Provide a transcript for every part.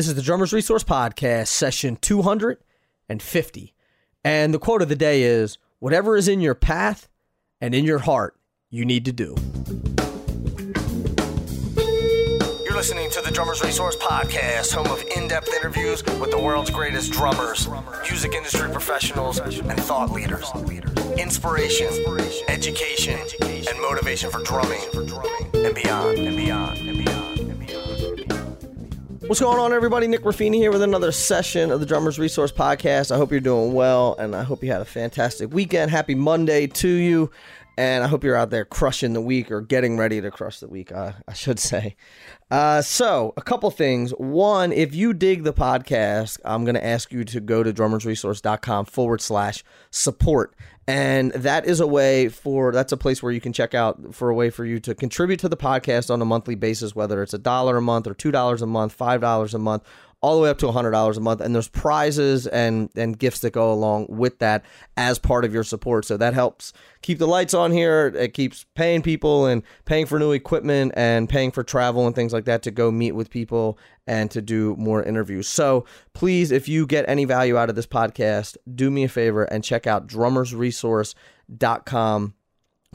This is the Drummers Resource Podcast, session 250. And the quote of the day is Whatever is in your path and in your heart, you need to do. You're listening to the Drummers Resource Podcast, home of in depth interviews with the world's greatest drummers, music industry professionals, and thought leaders. Inspiration, education, and motivation for drumming and beyond, and beyond, and beyond, What's going on, everybody? Nick Ruffini here with another session of the Drummers Resource Podcast. I hope you're doing well, and I hope you had a fantastic weekend. Happy Monday to you, and I hope you're out there crushing the week or getting ready to crush the week, uh, I should say. Uh, so, a couple things. One, if you dig the podcast, I'm going to ask you to go to drummersresource.com forward slash support. And that is a way for, that's a place where you can check out for a way for you to contribute to the podcast on a monthly basis, whether it's a dollar a month or $2 a month, $5 a month all the way up to $100 a month and there's prizes and and gifts that go along with that as part of your support. So that helps keep the lights on here. It keeps paying people and paying for new equipment and paying for travel and things like that to go meet with people and to do more interviews. So please if you get any value out of this podcast do me a favor and check out drummersresource.com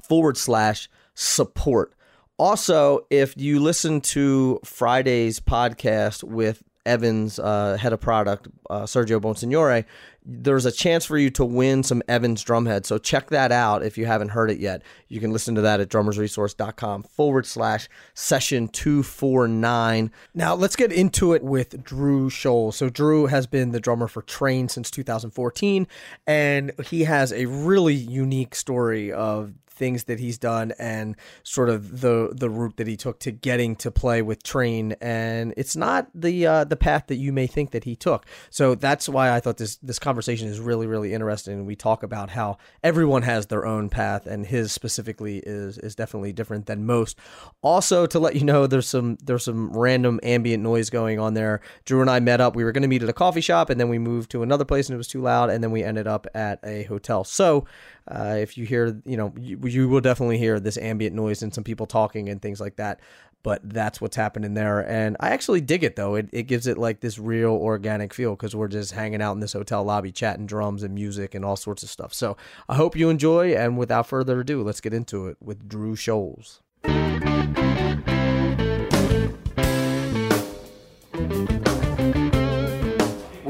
forward slash support. Also, if you listen to Friday's podcast with Evans, uh, head of product, uh, Sergio Bonsignore, there's a chance for you to win some Evans drumhead. So check that out if you haven't heard it yet. You can listen to that at drummersresource.com forward slash session 249. Now let's get into it with Drew Shoals. So Drew has been the drummer for Train since 2014, and he has a really unique story of things that he's done and sort of the the route that he took to getting to play with Train and it's not the uh, the path that you may think that he took. So that's why I thought this this conversation is really really interesting. And we talk about how everyone has their own path and his specifically is is definitely different than most. Also to let you know there's some there's some random ambient noise going on there. Drew and I met up. We were going to meet at a coffee shop and then we moved to another place and it was too loud and then we ended up at a hotel. So uh, if you hear, you know, you, you will definitely hear this ambient noise and some people talking and things like that. But that's what's happening there. And I actually dig it though. It, it gives it like this real organic feel because we're just hanging out in this hotel lobby, chatting drums and music and all sorts of stuff. So I hope you enjoy. And without further ado, let's get into it with Drew Shoals.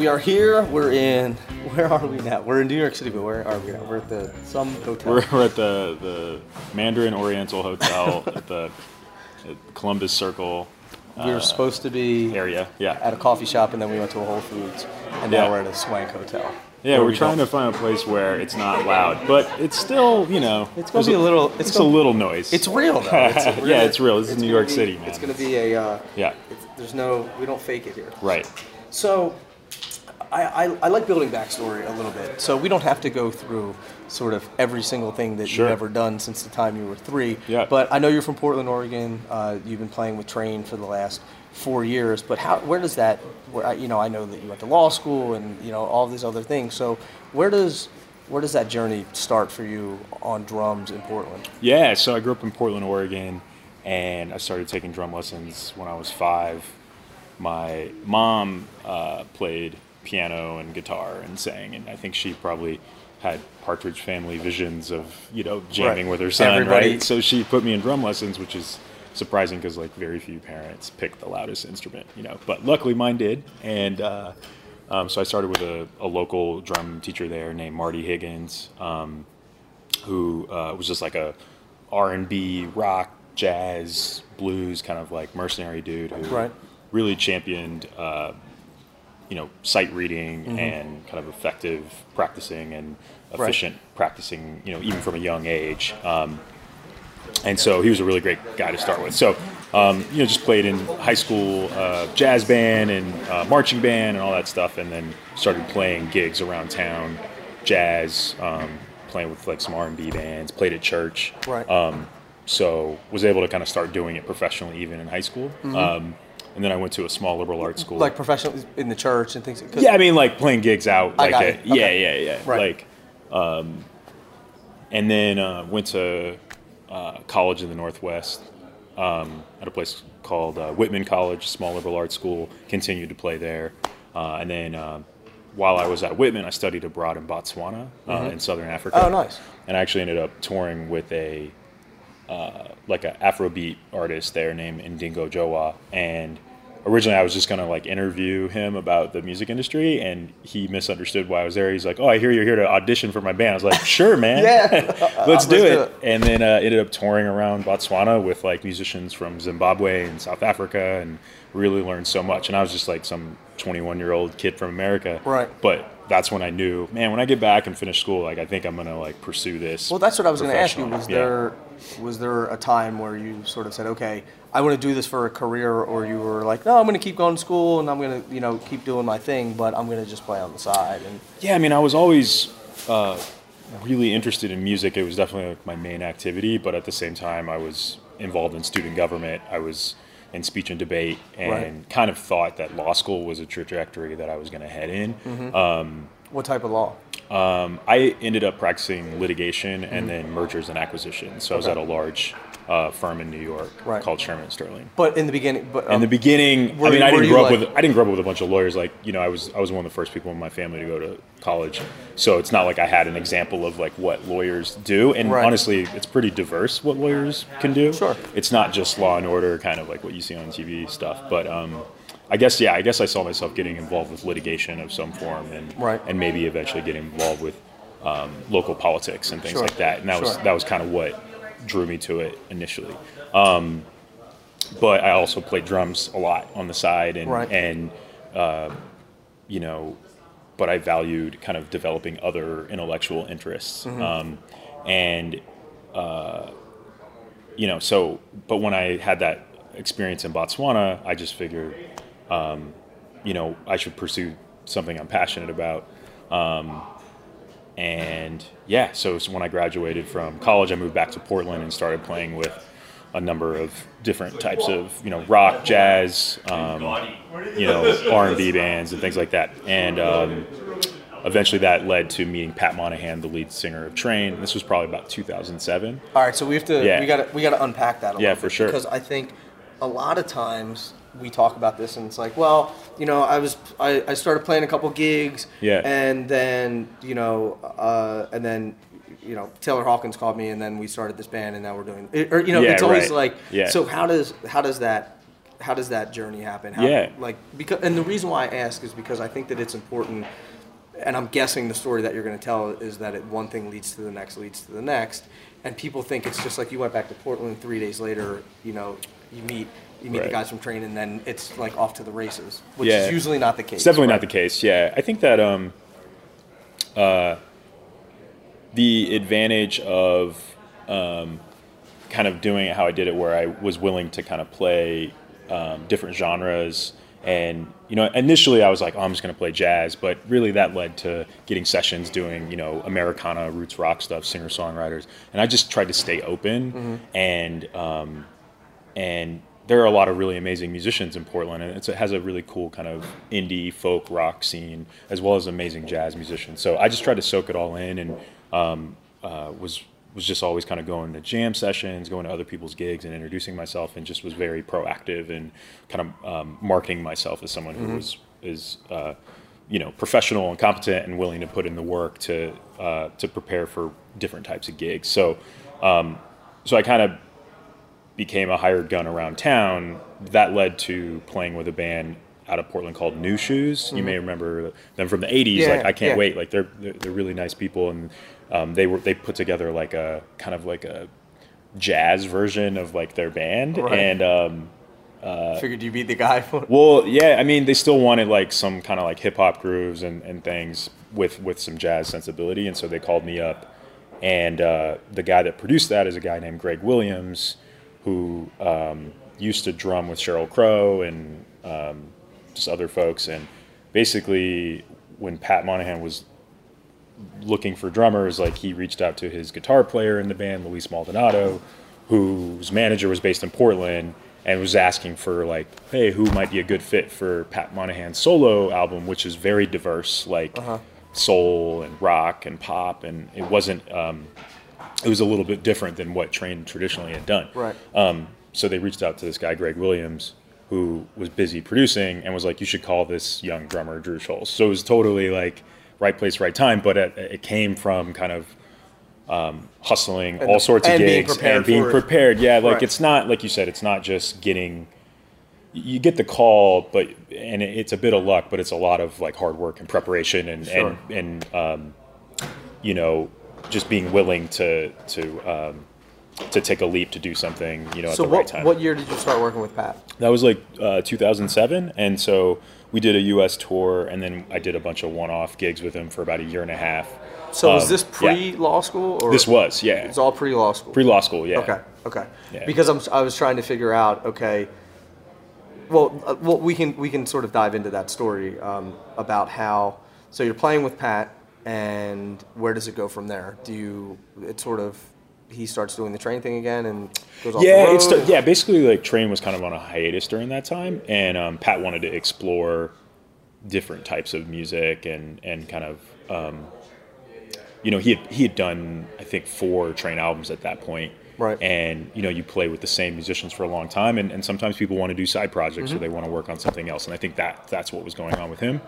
We are here. We're in. Where are we now? We're in New York City, but where are we now? We're at the some hotel. We're, we're at the, the Mandarin Oriental Hotel at the at Columbus Circle we were supposed to be area. Yeah. at a coffee shop, and then we went to a Whole Foods, and now Yeah. we're at a swank hotel. Yeah, we're we trying don't- to find a place where it's not loud, but it's still, you know, It's gonna be a little- it's It's, gonna- a little noise. It's real though. It's really- Yeah, it's real. This is New York be- City, man. It's going to be a. Uh, yeah, it's, there's no. We don't fake it here. right. So, I, I, I like building backstory a little bit. So we don't have to go through sort of every single thing that Sure. you've ever done since the time you were three. Yeah. But I know you're from Portland, Oregon. Uh, you've been playing with Train for the last four years. But how? Where does that? Where you know, I know that you went to law school and you know all these other things. So where does where does that journey start for you on drums in Portland? Yeah, so I grew up in Portland, Oregon, and I started taking drum lessons when I was five. My mom uh, played piano and guitar and sang, and I think she probably had Partridge Family visions of you know jamming Right. with her son, Everybody- right? So she put me in drum lessons, which is surprising because like very few parents pick the loudest instrument, you know. But luckily mine did, and uh, um, so I started with a, a local drum teacher there named Marty Higgins. Um, who uh, was just like a R&B, rock, jazz, blues kind of like mercenary dude who Right. really championed, uh, you know, sight reading and kind of effective practicing and Right. efficient practicing, you know, even from a young age. Um, and so he was a really great guy to start with. So, um, you know, just played in high school uh, jazz band and uh, marching band and all that stuff, and then started playing gigs around town, jazz, um, playing with like some R and B bands, played at church. Right. Um, so was able to kind of start doing it professionally even in high school. Um, and then I went to a small liberal arts school. Mm-hmm. Like professional in the church and things. Yeah, I mean, like playing gigs out, I like got a, it. yeah, Okay. yeah, yeah, Right. like, um, and then uh, went to uh, college in the Northwest, um, at a place called uh, Whitman College, small liberal arts school. Continued to play there, uh, and then uh, while I was at Whitman, I studied abroad in Botswana uh, in southern Africa. Oh, nice. And I actually ended up touring with a uh, like an Afrobeat artist there named Ndingo Johwa, and originally I was just gonna like interview him about the music industry, and he misunderstood why I was there. He's like, "Oh, I hear you're here to audition for my band." I was like, "Sure, man, Yeah. let's do Let's it." do it. And then uh, ended up touring around Botswana with like musicians from Zimbabwe and South Africa, and really learned so much. And I was just like some 21 year old kid from America, Right. But that's when I knew, man, when I get back and finish school, like I think I'm gonna like pursue this. Well, that's what I was going to ask you. Was Yeah. there was there a time where you sort of said, "Okay, I want to do this for a career," or you were like, "No, I'm going to keep going to school and I'm going to, you know, keep doing my thing, but I'm going to just play on the side." And Yeah, I mean, I was always uh, really interested in music. It was definitely like my main activity, but at the same time, I was involved in student government. I was in speech and debate, and Right. kind of thought that law school was a trajectory that I was going to head in. What type of law? Um, I ended up practicing litigation and then mergers and acquisitions. So I was Mm-hmm. At a large uh, firm in New York Right. called Shearman Sterling. But in the beginning, but in um, the beginning, were- I mean, I didn't grow up like- with I didn't grow up with a bunch of lawyers. Like you know, I was I was one of the first people in my family to go to college, so it's not like I had an example of like what lawyers do. And Right. honestly, it's pretty diverse what lawyers can do. Sure. it's not just law and order, kind of like what you see on TV stuff. But um, I guess yeah, I guess I saw myself getting involved with litigation of some form, and Right. and maybe eventually getting involved with um, local politics and things Sure. like that. And that was that was kind of what drew me to it initially but I also played drums a lot on the side, and Right. and uh, you know, but I valued kind of developing other intellectual interests, Mm-hmm. um, and uh, you know, so but when I had that experience in Botswana, I just figured, um, you know, I should pursue something I'm passionate about. Um, and yeah, so, so when I graduated from college, I moved back to Portland and started playing with a number of different types of you know rock, jazz, um, you know R and B bands and things like that. And um, eventually, that led to meeting Pat Monahan, the lead singer of Train. This was probably about 2007. all right, so we have to Yeah. we got to we got to unpack that a Yeah, little for bit, sure. because I think a lot of times we talk about this and it's like, well, you know, I was I, I started playing a couple gigs, Yeah. and then you know, uh, and then you know, Taylor Hawkins called me, and then we started this band, and now we're doing, or you know, Yeah, it's always right. like, Yeah. so how does how does that how does that journey happen? How, Yeah. like because and the reason why I ask is because I think that it's important and I'm guessing the story that you're going to tell is that it, one thing leads to the next, leads to the next, and people think it's just like you went back to Portland three days later. You know, you meet you meet the guys from Train, and then it's like off to the races, which Yeah. is usually not the case. It's definitely right? not the case. Yeah, I think that um, uh, the advantage of um, kind of doing it how I did it, where I was willing to kind of play um, different genres. And you know, initially I was like, "Oh, I'm just going to play jazz," but really that led to getting sessions doing you know Americana, roots rock stuff, singer songwriters, and I just tried to stay open and um, and there are a lot of really amazing musicians in Portland, and it's, it has a really cool kind of indie folk rock scene as well as amazing jazz musicians. So I just tried to soak it all in, and um, uh, was was just always kind of going to jam sessions, going to other people's gigs, and introducing myself, and just was very proactive and kind of um, marketing myself as someone who was is uh, you know professional and competent and willing to put in the work to uh, to prepare for different types of gigs. So um, so I kind of became a hired gun around town, that led to playing with a band out of Portland called Nu Shooz. You may remember them from the '80s. Mm-hmm. Yeah, like I can't yeah. wait. Like they're, they're they're really nice people, and um, they were they put together like a kind of like a jazz version of like their band, Right. and um, Figured you beat the guy. For, well, yeah, I mean, they still wanted like some kind of like hip hop grooves and, and things with with some jazz sensibility, and so they called me up, and uh, the guy that produced that is a guy named Greg Williams, who um, used to drum with Sheryl Crow and um, just other folks, and basically when Pat Monahan was looking for drummers, like he reached out to his guitar player in the band, Luis Maldonado, whose manager was based in Portland, and was asking for like, hey, who might be a good fit for Pat Monahan's solo album, which is very diverse, like soul and rock and pop, and it wasn't. Um, it was a little bit different than what Train traditionally had done. Right. Um, so they reached out to this guy Greg Williams who was busy producing and was like, "You should call this young drummer Drew Shoals." So it was totally like right place, right time. But it, it came from kind of um, hustling And- all sorts of being gigs prepared and being for it. prepared. Yeah, like Right. it's not like you said. It's not just getting. You get the call, but and it's a bit of luck, but it's a lot of like hard work and preparation and Sure. and and um, you know just being willing to to um, to take a leap to do something you know at So the what right time. what year did you start working with Pat? That was like uh, 2007, and so we did a U.S. tour, and then I did a bunch of one-off gigs with him for about a year and a half. So was Um, this pre law school or This was, yeah, It's all pre law school. pre-law school, yeah. Okay. Okay. Yeah. Because I'm I was trying to figure out okay. Well, uh, well, we can we can sort of dive into that story um, about how. So you're playing with Pat, and where does it go from there? Do you? It sort of he starts doing the train thing again and goes off Yeah, the road. it's yeah. Basically, like Train was kind of on a hiatus during that time, and um, Pat wanted to explore different types of music and and kind of um, you know he had he had done I think four Train albums at that point. Right. And you know you play with the same musicians for a long time, and, and sometimes people want to do side projects Mm-hmm. or they want to work on something else, and I think that that's what was going on with him.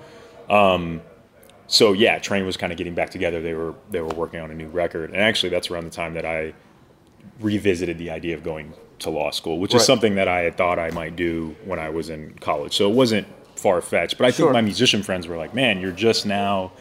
Um, so yeah, Train was kind of getting back together. They were they were working on a new record, and actually that's around the time that I revisited the idea of going to law school, which Right. is something that I had thought I might do when I was in college. So it wasn't far fetched. But I Sure. think my musician friends were like, "Man, you're just now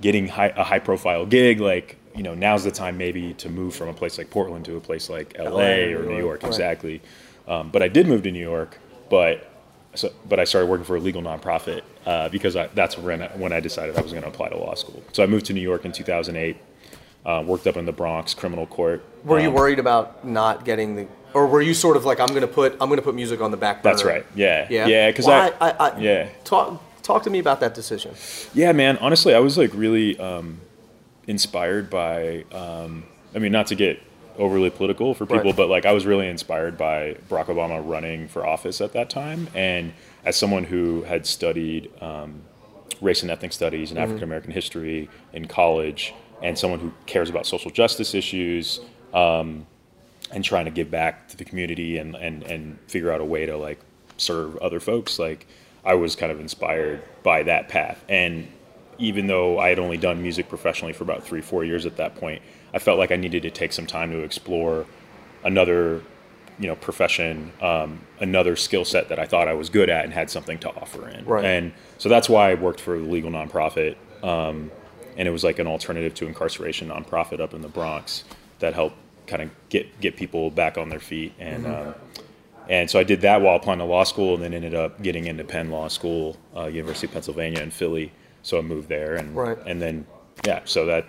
getting high, a high profile gig. Like, you know, now's the time maybe to move from a place like Portland to a place like LA, LA, or New York, York, right. exactly." Um, but I did move to New York, but so, but I started working for a legal nonprofit uh, because I, that's when I, when I decided I was going to apply to law school. So I moved to New York in 2008. Uh, worked up in the Bronx criminal court. Were you Um, worried about not getting the, or were you sort of like I'm gonna put I'm gonna put music on the back burner? That's right. Yeah. Yeah. Yeah. Because Well, I, I, I, yeah. Talk talk to me about that decision. Yeah, man. Honestly, I was like really um, inspired by. Um, I mean, not to get overly political for people, Right. but like I was really inspired by Barack Obama running for office at that time, and as someone who had studied um, race and ethnic studies and Mm-hmm. African American history in college, and someone who cares about social justice issues. Um, and trying to give back to the community and, and, and figure out a way to like serve other folks like i was kind of inspired by that path and even though i had only done music professionally for about three four years at that point i felt like i needed to take some time to explore another you know profession um, another skill set that i thought i was good at and had something to offer in Right. and so that's why i worked for a legal nonprofit um, and it was like an alternative to incarceration nonprofit up in the bronx that helped kind of get get people back on their feet and um, and so I did that while applying to law school and then ended up getting into Penn Law School, uh, University of Pennsylvania in Philly. So I moved there and Right. and then yeah, so that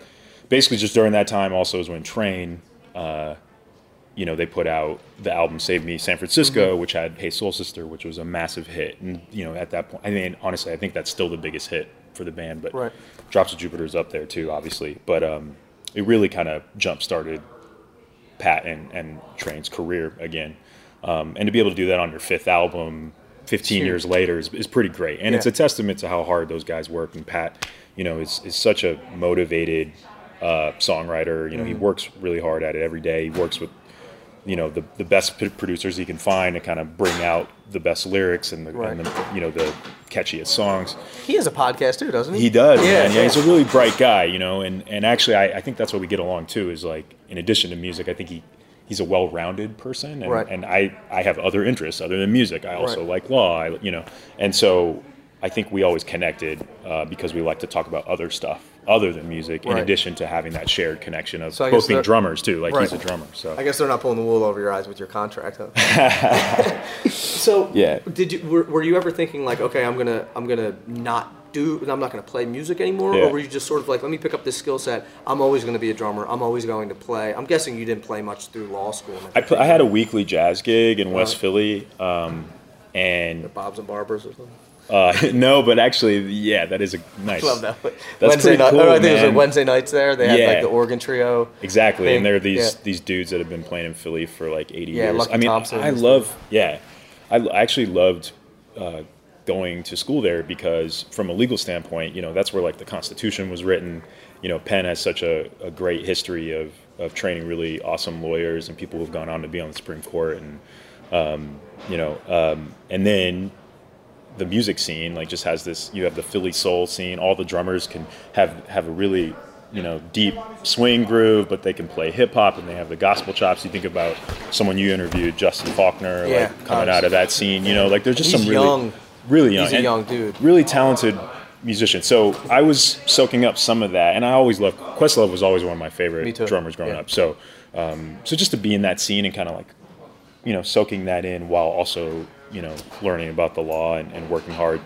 basically just during that time also is when Train, uh, you know, they put out the album "Save Me San Francisco," Mm-hmm. which had "Hey Soul Sister," which was a massive hit, and you know at that point, I mean honestly, I think that's still the biggest hit for the band, but Right. Drops of Jupiter's up there too, obviously, but um, it really kind of jump started Pat and, and Train's career again. Um, and to be able to do that on your fifth album 15 Huge. years later is, is pretty great. And it's a testament to how hard those guys work. And Pat, you know, is, is such a motivated uh, songwriter. You know, Mm-hmm. he works really hard at it every day. He works with, you know, the, the best p- producers he can find to kind of bring out the best lyrics and the, Right. and the you know, the catchiest songs. He has a podcast too, doesn't he? He does, Yeah. Yeah, yeah. he's a really bright guy, you know, and, and actually I, I think that's why we get along too, is like in addition to music, I think he he's a well rounded person and, Right. and I, I have other interests other than music. I also Right. like law, I, you know. And so I think we always connected uh, because we like to talk about other stuff other than music, in addition to having that shared connection of So both being drummers too. Like he's a drummer. So I guess they're not pulling the wool over your eyes with your contract, huh? so Yeah. did you were, were you ever thinking like, okay, I'm gonna I'm gonna not do I'm not gonna play music anymore, Yeah. or were you just sort of like, let me pick up this skill set. I'm always gonna be a drummer. I'm always going to play. I'm guessing you didn't play much through law school. I, pl- I had a weekly jazz gig in West Philly. Um, and Bob's and Barbara's or something. Uh, no, but actually, yeah, that is a nice. I love that. That's Wednesday pretty night. cool, oh, I think it was man. like Wednesday nights there. They had Yeah. like the organ trio. Exactly, thing. and there are these Yeah. these dudes that have been playing in Philly for like 80 Yeah, years. Lucky I mean, Thompson I love, yeah, I actually loved uh, going to school there because, from a legal standpoint, you know, that's where like the Constitution was written. You know, Penn has such a, a great history of of training really awesome lawyers and people who've gone on to be on the Supreme Court and. Um, you know, um, and then the music scene like just has this. You have the Philly soul scene. All the drummers can have have a really you know deep swing groove, but they can play hip hop and they have the gospel chops. You think about someone you interviewed, Justin Faulkner, Yeah, like coming out of that scene. You know, like there's just He's some really young. really young, He's a young dude. really talented musician. So I was soaking up some of that, and I always loved Questlove was always one of my favorite drummers growing Yeah. up. So, um, so just to be in that scene and kind of like, you know, soaking that in while also you know learning about the law and, and working hard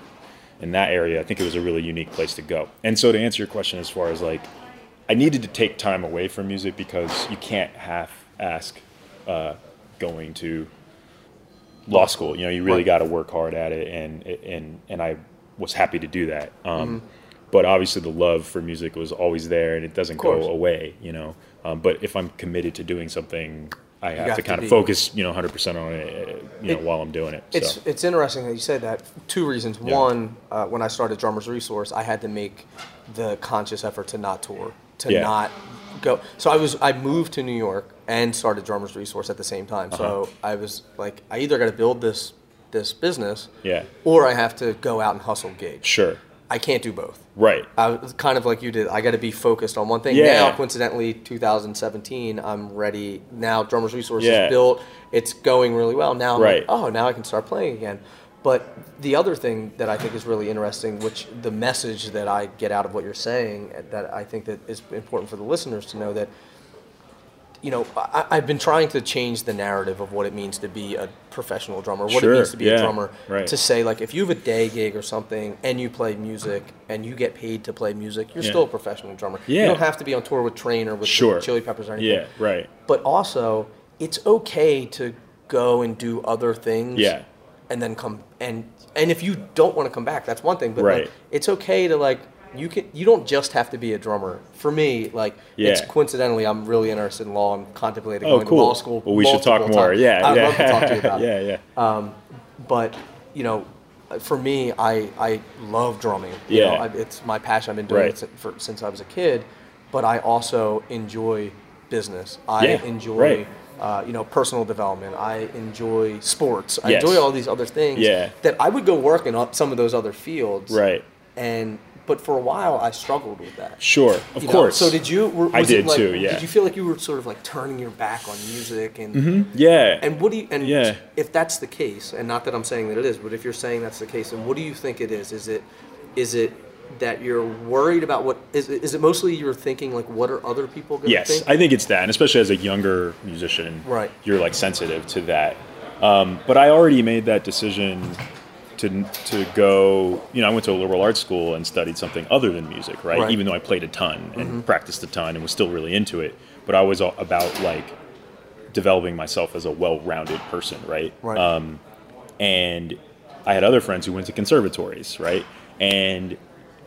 in that area, I think it was a really unique place to go. And so to answer your question, as far as like, I needed to take time away from music because you can't half ask uh, going to law school. You know, you really got to work hard at it, and and and I was happy to do that. Um, Mm-hmm. But obviously, the love for music was always there, and it doesn't go away. You know, um, but if I'm committed to doing something, I have, have to to kind be. of focus, you know, 100 percent on it, uh, you know, It- while I'm doing it. It's so. it's interesting that you said that. Two reasons. Yeah. One, uh, when I started Drummers Resource, I had to make the conscious effort to not tour, to Yeah. not go. So I was I moved to New York and started Drummers Resource at the same time. So Uh-huh. I was like, I either got to build this this business, Yeah. or I have to go out and hustle gigs. Sure. I can't do both. Right. I was kind of like you did. I got to be focused on one thing. Yeah. Now, coincidentally, 2017, I'm ready. Now, Drummers Resources Yeah. built. It's going really well. Now, Right. like, oh, now I can start playing again. But the other thing that I think is really interesting, which the message that I get out of what you're saying, that I think that is important for the listeners to know that, you know, I, I've been trying to change the narrative of what it means to be a professional drummer, what Sure, it means to be yeah, a drummer. right. To say like, if you have a day gig or something and you play music and you get paid to play music, you're Yeah. still a professional drummer. Yeah. You don't have to be on tour with Train or with Sure. Chili Peppers or anything. Yeah. Right. But also, it's okay to go and do other things. Yeah. And then come and and if you don't want to come back, that's one thing. But Right. like, it's okay to like you can you don't just have to be a drummer. For me, like it's coincidentally, I'm really interested in law. I'm contemplating Oh, going cool. to law school. Well, we should talk multiple more. times. Yeah. I'd yeah. love to talk to you about yeah. it. Yeah. But you know, for me, I I love drumming. You Yeah. know, I, it's my passion. I've been doing Right. it since, for, since I was a kid. But I also enjoy business. I Yeah, enjoy. right. Uh, you know, personal development. I enjoy sports. I Yes. enjoy all these other things. Yeah. That I would go work in some of those other fields. Right. And but for a while, I struggled with that. Sure. Of You know, course. So did you? I did like- too, yeah. Did you feel like you were sort of like turning your back on music and? Yeah. And what do you? And Yeah. if that's the case, and not that I'm saying that it is, but if you're saying that's the case, and what do you think it is? Is it, is it that you're worried about what is? it- Is it mostly you're thinking like, what are other people going to Yes, think? I think it's that, and especially as a younger musician, Right. You're like sensitive to that. Um, but I already made that decision to to go. You know, I went to a liberal arts school and studied something other than music, right? Right. Mm-hmm. Even though I played a ton and practiced a ton and was still really into it, but I was about like developing myself as a well-rounded person, right? Right. Um, and I had other friends who went to conservatories, right? And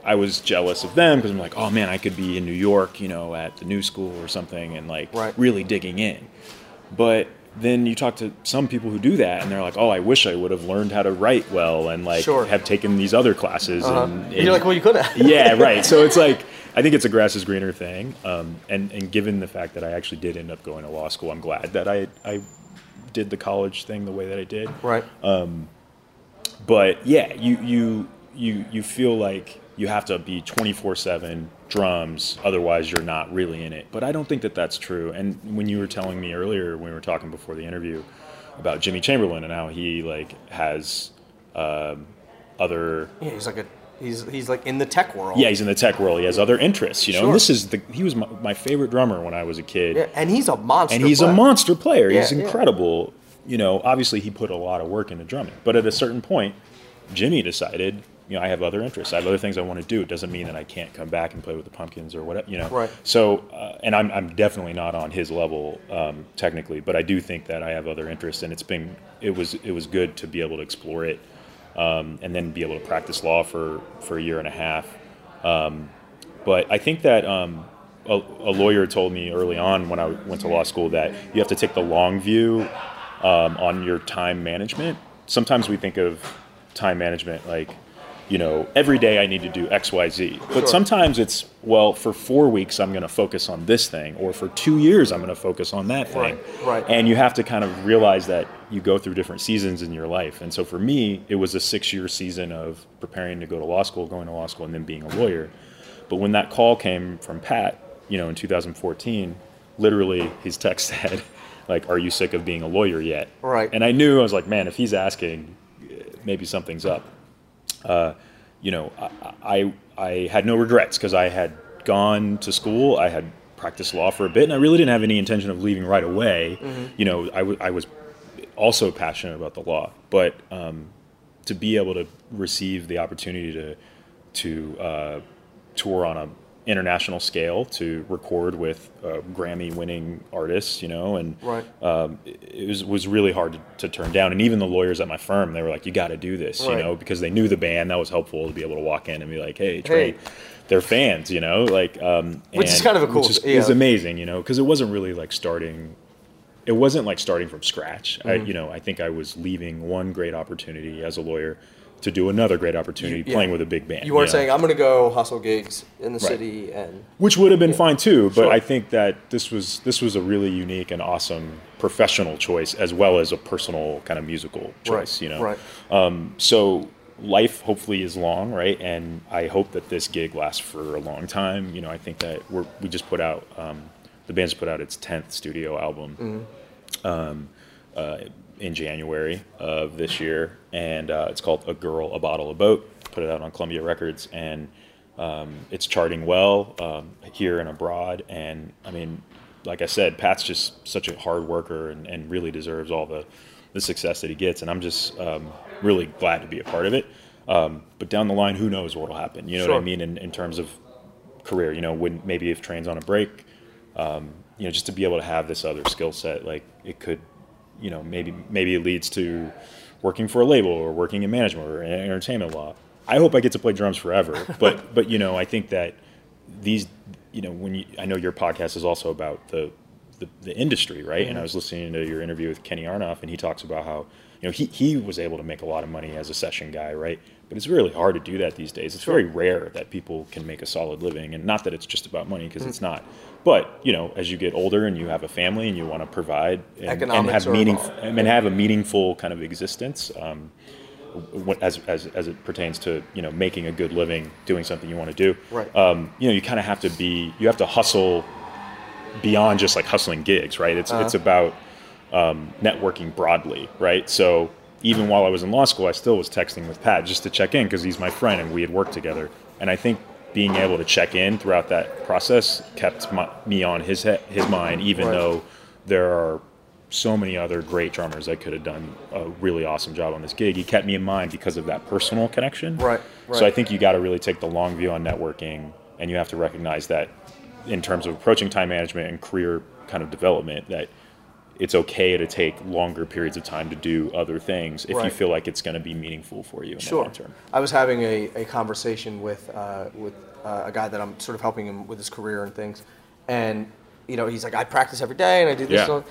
I was jealous of them because I'm like, oh man, I could be in New York, you know, at the new school or something, and like Right. really digging in. But then you talk to some people who do that, and they're like, oh, I wish I would have learned how to write well and like Sure. have taken these other classes. Uh-huh. And, And you're like, well, you could have. yeah, right. So it's like I think it's a grass is greener thing. Um, and and given the fact that I actually did end up going to law school, I'm glad that I I did the college thing the way that I did. Right. But yeah, you you you you feel like you have to be 24/7 drums otherwise you're not really in it. But I don't think that that's true. And when you were telling me earlier when we were talking before the interview about Jimmy Chamberlin and how he like has um, other Yeah, he's like a he's he's like in the tech world. yeah, he's in the tech world. He has other interests, you know. Sure. And this is the he was my, my favorite drummer when I was a kid, Yeah, and he's a monster. and he's a monster player. he's Yeah, yeah. incredible. You know, obviously he put a lot of work into drumming, but at a certain point, Jimmy decided, you know, I have other interests. I have other things I want to do. It doesn't mean that I can't come back and play with the Pumpkins or whatever, you know. Right. So, uh, and I'm I'm definitely not on his level um, technically, but I do think that I have other interests, and it's been it was it was good to be able to explore it um, and then be able to practice law for, for a year and a half. Um, but I think that um, a, a lawyer told me early on when I went to law school that you have to take the long view um, on your time management. Sometimes we think of time management like you know, every day I need to do X, Y, Z. But Sure. sometimes it's, well, for four weeks I'm going to focus on this thing, or for two years I'm going to focus on that thing. Right, right. And you have to kind of realize that you go through different seasons in your life. And so for me, it was a six year season of preparing to go to law school, going to law school, and then being a lawyer. But when that call came from Pat, you know, in 2014, literally his text said, like, are you sick of being a lawyer yet? Right. And I knew, I was like, man, if he's asking, maybe something's up uh, you know, I, I, I had no regrets because I had gone to school, I had practiced law for a bit, and I really didn't have any intention of leaving right away. You know, I, w- I was also passionate about the law, but um, to be able to receive the opportunity to to uh, tour on a international scale to record with uh, Grammy-winning artists, you know, and Right. um, it was was really hard to, to turn down. And even the lawyers at my firm, they were like, "You got to do this," you know, because they knew the band. That was helpful to be able to walk in and be like, "Hey, Trey." Hey. They're fans, you know, like um, Which is kind of a cool- which is, yeah. is amazing, you know, because it wasn't really like starting. It wasn't like starting from scratch. I, Mm-hmm. you know, I think I was leaving one great opportunity as a lawyer to do another great opportunity yeah. playing with a big band. You weren't know? saying I'm going to go hustle gigs in the Right. city and which would have been fine too but Sure. i think that this was this was a really unique and awesome professional choice as well as a personal kind of musical choice you know right. so life hopefully is long right and i hope that this gig lasts for a long time you know i think that we're we just put out um, the band's put out its 10th studio album um, uh, in january of this year and uh, it's called a girl a bottle a boat. Put it out on columbia records and um, it's charting well um, here and abroad. And i mean like i said pat's just such a hard worker and, and really deserves all the, the success that he gets and i'm just um, really glad to be a part of it. Um, but down the line who knows what will happen you know what i mean in, in terms of career you know when maybe if train's on a break um, you know just to be able to have this other skill set like it could you know maybe maybe it leads to working for a label or working in management or entertainment law. I hope i get to play drums forever but but you know i think that these you know when you i know your podcast is also about the the, the industry right? And mm-hmm. i was listening to your interview with kenny aronoff and he talks about how you know he, he was able to make a lot of money as a session guy right but it's really hard to do that these days. It's very rare that people can make a solid living and not that it's just about money because it's not. But you know as you get older and you have a family and you want to provide and, and have are meaning and have a meaningful kind of existence um, as, as, as it pertains to you know making a good living doing something you want to do Right. um, you know you kind of have to be you have to hustle beyond just like hustling gigs right? It's it's about um, networking broadly right? So even while i was in law school i still was texting with pat just to check in because he's my friend and we had worked together and i think being able to check in throughout that process kept my, me on his his mind even Right. though there are so many other great drummers that could have done a really awesome job on this gig. He kept me in mind because of that personal connection. Right, right. So I think you got to really take the long view on networking, and you have to recognize that in terms of approaching time management and career kind of development, that it's okay to take longer periods of time to do other things if you feel like it's going to be meaningful for you in the long term. I was having a, a conversation with uh, with uh, a guy that I'm sort of helping him with his career and things, and you know he's like I practice every day and I do this Yeah. and,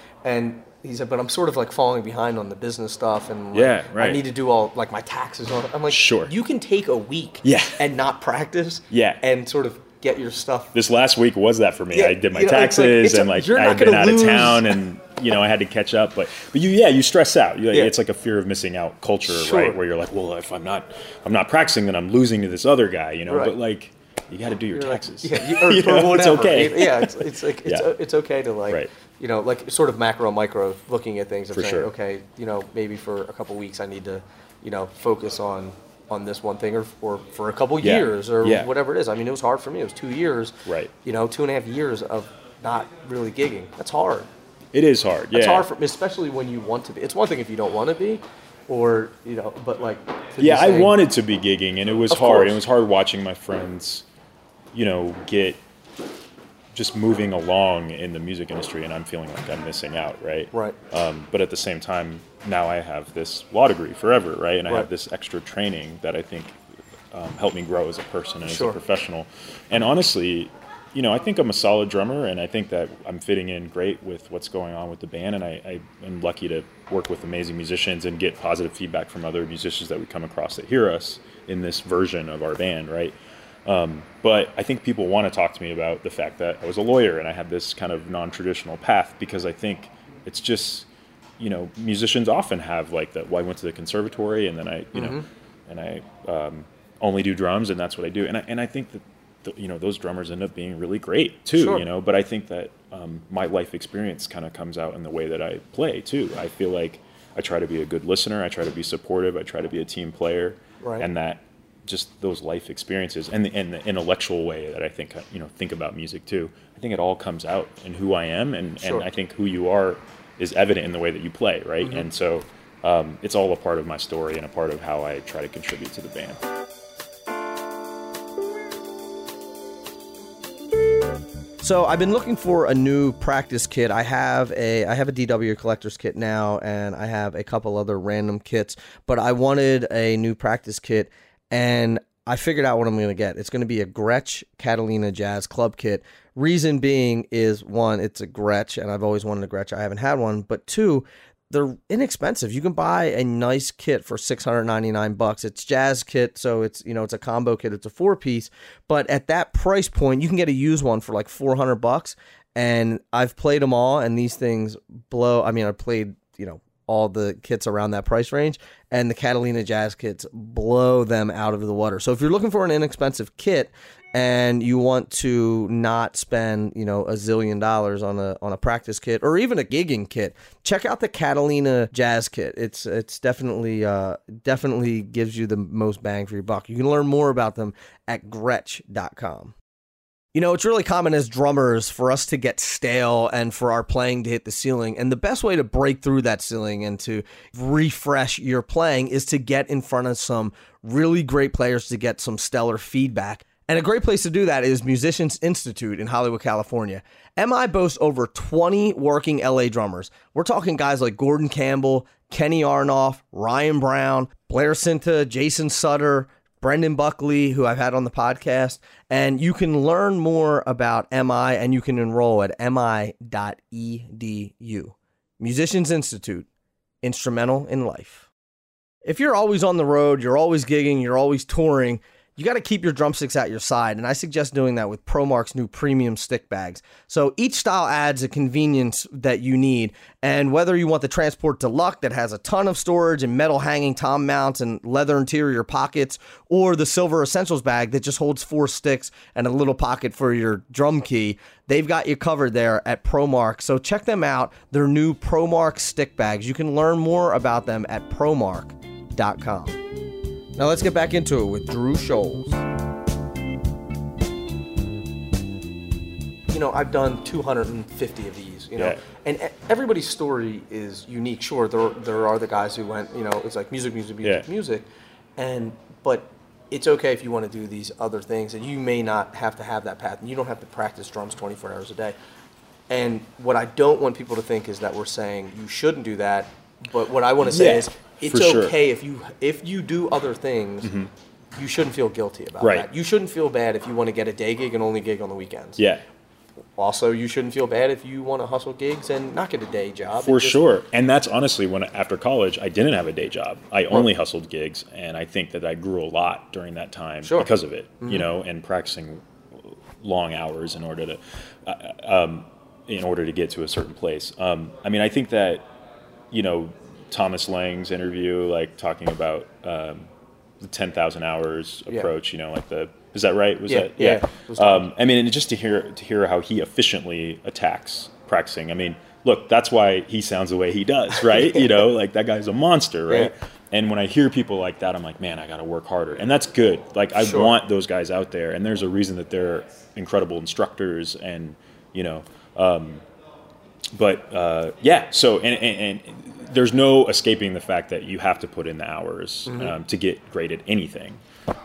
and he said but I'm sort of like falling behind on the business stuff and like, Yeah, I need to do all like my taxes. All. I'm like Sure. you can take a week Yeah. and not practice Yeah. and sort of get your stuff This last week was that for me. Yeah, I did my you know, it's like- taxes and like I had been out of town and you know I had to catch up. But but you yeah you stress out. You, Yeah. It's like a fear of missing out culture, Sure. right? Where you're like, well, if I'm not I'm not practicing, then I'm losing to this other guy. You know, Right. but like you got to do your You're like- taxes. yeah, you, or, You or know. It's okay. Yeah, it's, it's like it's, Yeah. it's okay to like Right. you know like sort of macro micro looking at things and For saying sure. okay you know maybe for a couple weeks I need to you know focus on on this one thing or, or for a couple Yeah. years or Yeah. whatever it is. I mean it was hard for me. It was two years. Right. You know two and a half years of not really gigging. That's hard. It is hard. Yeah. It's hard for especially when you want to be. It's one thing if you don't want to be, or you know, but like yeah, I wanted to be gigging, and it was hard. course. It was hard watching my friends, you know, get just moving along in the music industry, and I'm feeling like I'm missing out, right? Right. Um, but at the same time, now I have this law degree forever, right? And I Right. have this extra training that I think um, helped me grow as a person and Sure. as a professional. And honestly, you know, I think I'm a solid drummer, and I think that I'm fitting in great with what's going on with the band. And I, I am lucky to work with amazing musicians and get positive feedback from other musicians that we come across that hear us in this version of our band, right? Um, but I think people want to talk to me about the fact that I was a lawyer and I had this kind of non-traditional path because I think it's just, you know, musicians often have like that. Well, I went to the conservatory and then I, you mm-hmm. know, and I um, only do drums and that's what I do. And I, and I think that the, you know those drummers end up being really great too. Sure. You know, but I think that um, my life experience kind of comes out in the way that I play too. I feel like I try to be a good listener. I try to be supportive. I try to be a team player, right. and that just those life experiences and the, and the intellectual way that I think you know think about music too. I think it all comes out in who I am, and sure. and I think who you are is evident in the way that you play, right? Mm-hmm. And so um, it's all a part of my story and a part of how I try to contribute to the band. So I've been looking for a new practice kit. I have a I have a DW collector's kit now, and I have a couple other random kits. But I wanted a new practice kit, and I figured out what I'm going to get. It's going to be a Gretsch Catalina Jazz Club kit. Reason being is one, it's a Gretsch, and I've always wanted a Gretsch. I haven't had one, but two, they're inexpensive. You can buy a nice kit for 699 bucks. It's jazz kit, so it's, you know, it's a combo kit. It's a four piece, but at that price point, you can get a used one for like 400 bucks. And I've played them all and these things blow. I mean, I played, you know, all the kits around that price range and the Catalina Jazz kits blow them out of the water. So if you're looking for an inexpensive kit and you want to not spend, you know, a zillion dollars on a on a practice kit or even a gigging kit, check out the Catalina Jazz kit. It's it's definitely uh, definitely gives you the most bang for your buck. You can learn more about them at gretsch.com. You know, it's really common as drummers for us to get stale and for our playing to hit the ceiling. And the best way to break through that ceiling and to refresh your playing is to get in front of some really great players to get some stellar feedback. And a great place to do that is Musicians Institute in Hollywood, California. MI boasts over 20 working LA drummers. We're talking guys like Gordon Campbell, Kenny Aronoff, Ryan Brown, Blair Sinta, Jason Sutter, Brendan Buckley, who I've had on the podcast. And you can learn more about MI and you can enroll at mi.edu. Musicians Institute, instrumental in life. If you're always on the road, you're always gigging, you're always touring, you got to keep your drumsticks at your side, and I suggest doing that with ProMark's new premium stick bags. So each style adds a convenience that you need, and whether you want the Transport Deluxe that has a ton of storage and metal hanging tom mounts and leather interior pockets, or the Silver Essentials bag that just holds four sticks and a little pocket for your drum key, they've got you covered there at ProMark. So check them out, their new ProMark stick bags. You can learn more about them at promark.com. Now let's get back into it with Drew Shoals. You know, I've done 250 of these, you know, yeah. and everybody's story is unique. Sure, there, there are the guys who went, you know, it's like music, music, music, yeah. music, and but it's okay if you want to do these other things, and you may not have to have that path, and you don't have to practice drums 24 hours a day. And what I don't want people to think is that we're saying you shouldn't do that, but what I want to say yeah. is it's okay sure. if you if you do other things. Mm-hmm. You shouldn't feel guilty about right. that. You shouldn't feel bad if you want to get a day gig and only gig on the weekends. Yeah. Also, you shouldn't feel bad if you want to hustle gigs and not get a day job. For just, sure. And that's honestly when after college, I didn't have a day job. I only hustled gigs, and I think that I grew a lot during that time sure. because of it. Mm-hmm. You know, and practicing long hours in order to, uh, um, in order to get to a certain place. Um, I mean, I think that, you know, Thomas Lang's interview, like talking about um, the ten thousand hours approach. Yeah. You know, like the is that right? Was yeah, that yeah? yeah. Um, I mean, and just to hear to hear how he efficiently attacks practicing. I mean, look, that's why he sounds the way he does, right? you know, like that guy's a monster, right? And when I hear people like that, I'm like, man, I got to work harder, and that's good. Like I sure. want those guys out there, and there's a reason that they're incredible instructors, and you know. Um, but uh, yeah, so and, and, and there's no escaping the fact that you have to put in the hours mm-hmm. um, to get great at anything,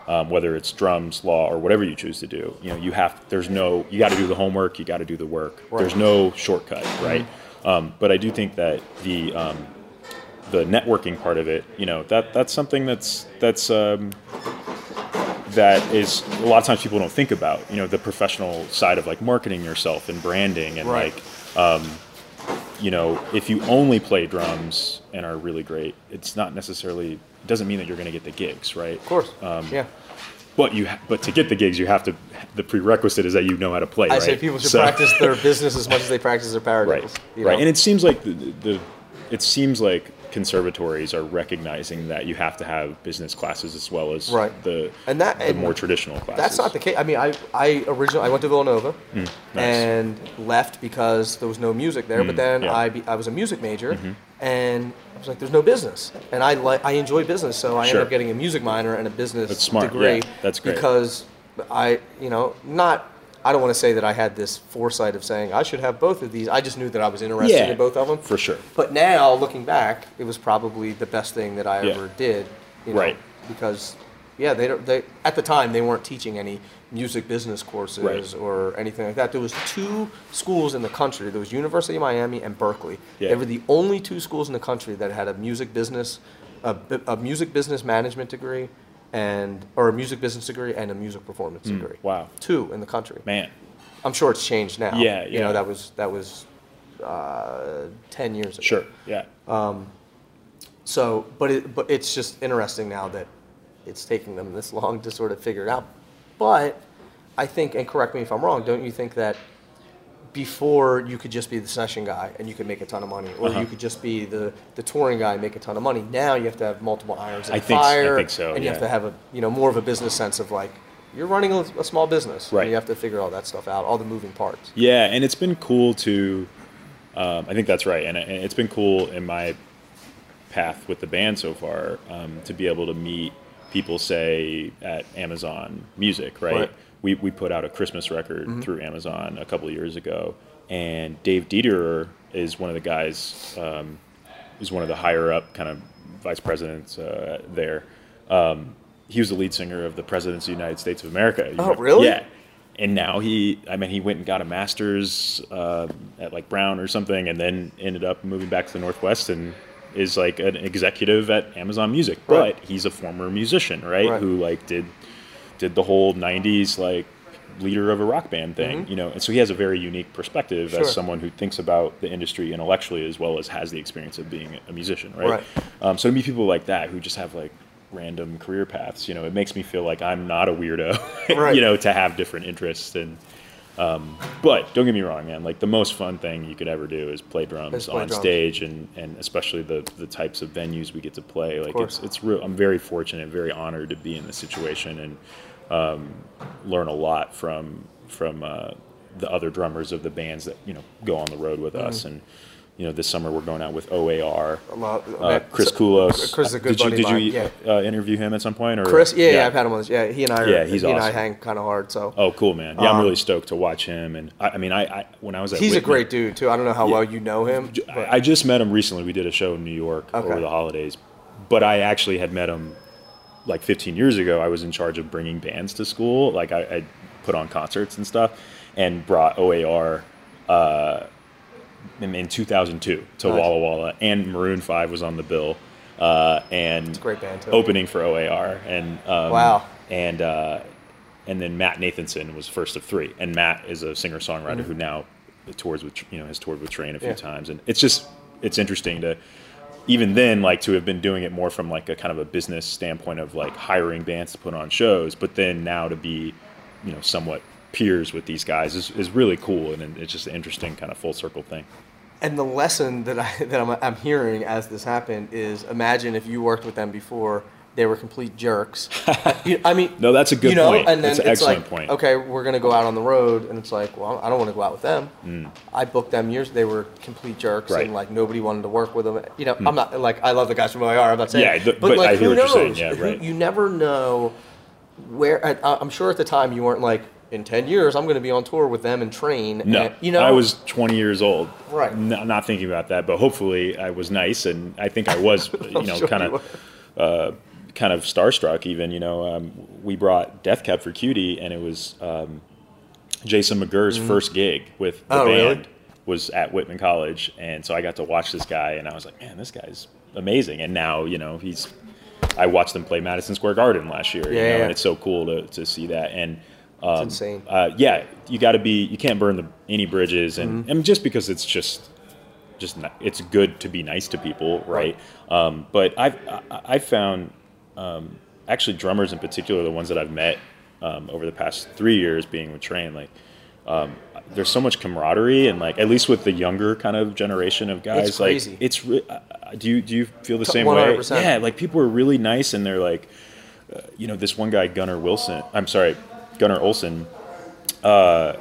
um, whether it's drums, law, or whatever you choose to do. You know, you have there's no you got to do the homework, you got to do the work. Right. There's no shortcut, mm-hmm. right? Mm-hmm. Um, but I do think that the um, the networking part of it, you know, that that's something that's that's um, that is a lot of times people don't think about. You know, the professional side of like marketing yourself and branding and Right. like, um, you know, if you only play drums and are really great, it's not necessarily doesn't mean that you're going to get the gigs, right? Of course. Um, yeah. But you, ha- but to get the gigs, you have to. The prerequisite is that you know how to play. I right? say people should So- practice their business as much as they practice their paradiddles. right, you right. And it seems like the, the, it seems like conservatories are recognizing that you have to have business classes as well as Right. the And that- the and more traditional classes. That's not the case. I mean, I, I originally I went to Villanova Hmm, and left because there was no music there. but then yeah. Mm-hmm. I be, I was a music major, and I was like, "There's no business," and I like I enjoy business, so I Sure. ended up getting a music minor and a business That's smart. degree. Yeah, that's great. Because I, you know, not. I don't want to say that I had this foresight of saying I should have both of these. I just knew that I was interested Yeah, in both of them. for sure. But now, looking back, it was probably the best thing that I Yeah. ever did. You know, Right. Because, yeah, they don't. They at the time they weren't teaching any music business courses Right. or anything like that. There was two schools in the country. There was University of Miami and Berkeley. Yeah. They were the only two schools in the country that had a music business, a, a music business management degree, and or a music business degree and a music performance degree. Hmm. wow. Two in the country. Man, I'm sure it's changed now. Yeah, yeah. You know that was that was uh, ten years ago. sure, yeah, Um, So, but it, but it's just interesting now that it's taking them this long to sort of figure it out. But I think, and correct me if I'm wrong, don't you think that before you could just be the session guy and you could make a ton of money, or Uh-huh. you could just be the, the touring guy and make a ton of money? Now you have to have multiple irons in I the think s- I fire, think so, and you have to have a you know more of a business sense of like you're running a, a small business, and Right. you have to figure all that stuff out, all the moving parts. yeah. And it's been cool to. Um, I think that's right, and, and it's been cool in my path with the band so far um, to be able to meet people, say at Amazon Music, right? Right. We we put out a Christmas record through Amazon a couple of years ago, and Dave Dederer is one of the guys. Um, is one of the higher up kind of vice presidents uh, there. Um, he was the lead singer of the Presidents of the United States of America. You Oh, really? Yeah. And now he, I mean, he went and got a master's uh, at like Brown or something, and then ended up moving back to the Northwest and is like an executive at Amazon Music. Right. But he's a former musician, right? Right. Who like did did the whole '90s like leader of a rock band thing, you know. And so he has a very unique perspective Mm-hmm. Sure. as someone who thinks about the industry intellectually as well as has the experience of being a musician, right? Right. Um, so to meet people like that who just have like random career paths, you know, it makes me feel like I'm not a weirdo, Right. you know, to have different interests and. Um, but don't get me wrong, man. Like the most fun thing you could ever do is play drums play on drums. stage, and, and especially the, the types of venues we get to play. Like it's it's real. I'm very fortunate, very honored to be in this situation and um, learn a lot from from uh, the other drummers of the bands that you know go on the road with Mm-hmm. us. And you know, this summer we're going out with OAR. A lot- Uh, Chris so- Culos. Chris is a good did you, buddy Did mine, you yeah. uh, interview him at some point? Or Chris, yeah, yeah, I've had him on. this- Yeah, he and I, are, Yeah, he's he and I hang kind of hard. So Oh, cool, man. Yeah, I'm Um, really stoked to watch him. And I, I mean, I, I when I was at he's a great dude too. I don't know how well you know him. but- I I just met him recently. We did a show in New York Okay. over the holidays, but I actually had met him like 15 years ago. I was in charge of bringing bands to school. Like I, I put on concerts and stuff, and brought OAR uh, in, in 2002 to Nice. Walla Walla, and Maroon Five was on the bill, uh, and great band, too. opening for OAR, and um, Wow. and uh, and then Matt Nathanson was first of three, and Matt is a singer songwriter who now tours with you know has toured with Train a few Mm-hmm. Yeah. times, and it's just it's interesting to even then like to have been doing it more from like a kind of a business standpoint of like hiring bands to put on shows, but then now to be you know somewhat peers with these guys is, is really cool, and it's just an interesting kind of full circle thing. And the lesson that I that I'm, I'm hearing as this happened is imagine if you worked with them before they were complete jerks. I mean, No, that's a good you know, point. And then That's an excellent like, point. okay, we're gonna go out on the road, and it's like, well, I don't want to go out with them. I booked them years. They were complete jerks, Mm. Right. Mm. and like nobody wanted to work with them. You know, I'm not like I love the guys from OAR. I'm not saying, Yeah, th- but, but like I hear who what you're knows? saying. Yeah, Who- You never know where. I, I'm sure at the time you weren't like. In ten years, I'm going to be on tour with them and train. No, and, you know, I was 20 years old. Right. N- not thinking about that, but hopefully I was nice, and I think I was, you know, sure kind of, uh, kind of starstruck. Even, you know, um, we brought Death Cab for Cutie, and it was um, Jason McGerr's first gig with the Oh, really? band was at Whitman College, and so I got to watch this guy, and I was like, man, this guy's amazing. And now, you know, he's I watched them play Madison Square Garden last year. you Yeah, know, yeah. and it's so cool to, to see that. And um, insane. Uh, yeah, you got to be. You can't burn the, any bridges, and, Mm-hmm. and just because it's just just it's good to be nice to people, right? Um, but I've I- I've found um, actually drummers in particular, the ones that I've met um, over the past three years being with Train, like um, there's so much camaraderie and like at least with the younger kind of generation of guys, It's like crazy. it's re- uh, uh, do you do you feel the T- same way? Yeah, like people are really nice and they're like, uh, you know, this one guy Gunnar Wilson. I'm sorry, Gunnar Olsen. Uh,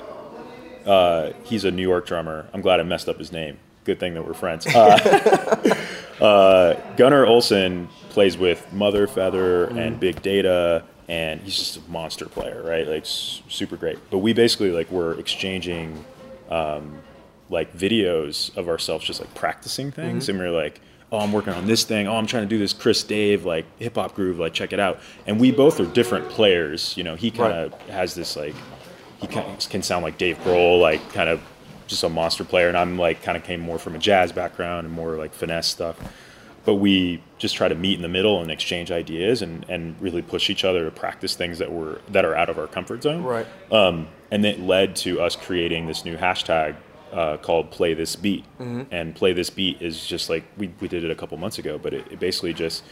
uh, he's a New York drummer. I'm glad I messed up his name. Good thing that we're friends. Uh, uh, Gunnar Olsen plays with Mother Feather and Big Data, and he's just a monster player, right? Like super great. But we basically like were exchanging um, like videos of ourselves just like practicing things, and we are like. Oh, I'm working on this thing. Oh, I'm trying to do this Chris Dave like hip hop groove. Like, check it out. And we both are different players. You know, he kind of has this like he kind of can sound like Dave Grohl, like kind of just a monster player, and I'm like kind of came more from a jazz background and more like finesse stuff. But we just try to meet in the middle and exchange ideas and, and really push each other to practice things that were that are out of our comfort zone. Right. Um, and it led to us creating this new hashtag uh, called Play This Beat. And Play This Beat is just like we, we did it a couple months ago, but it, it basically just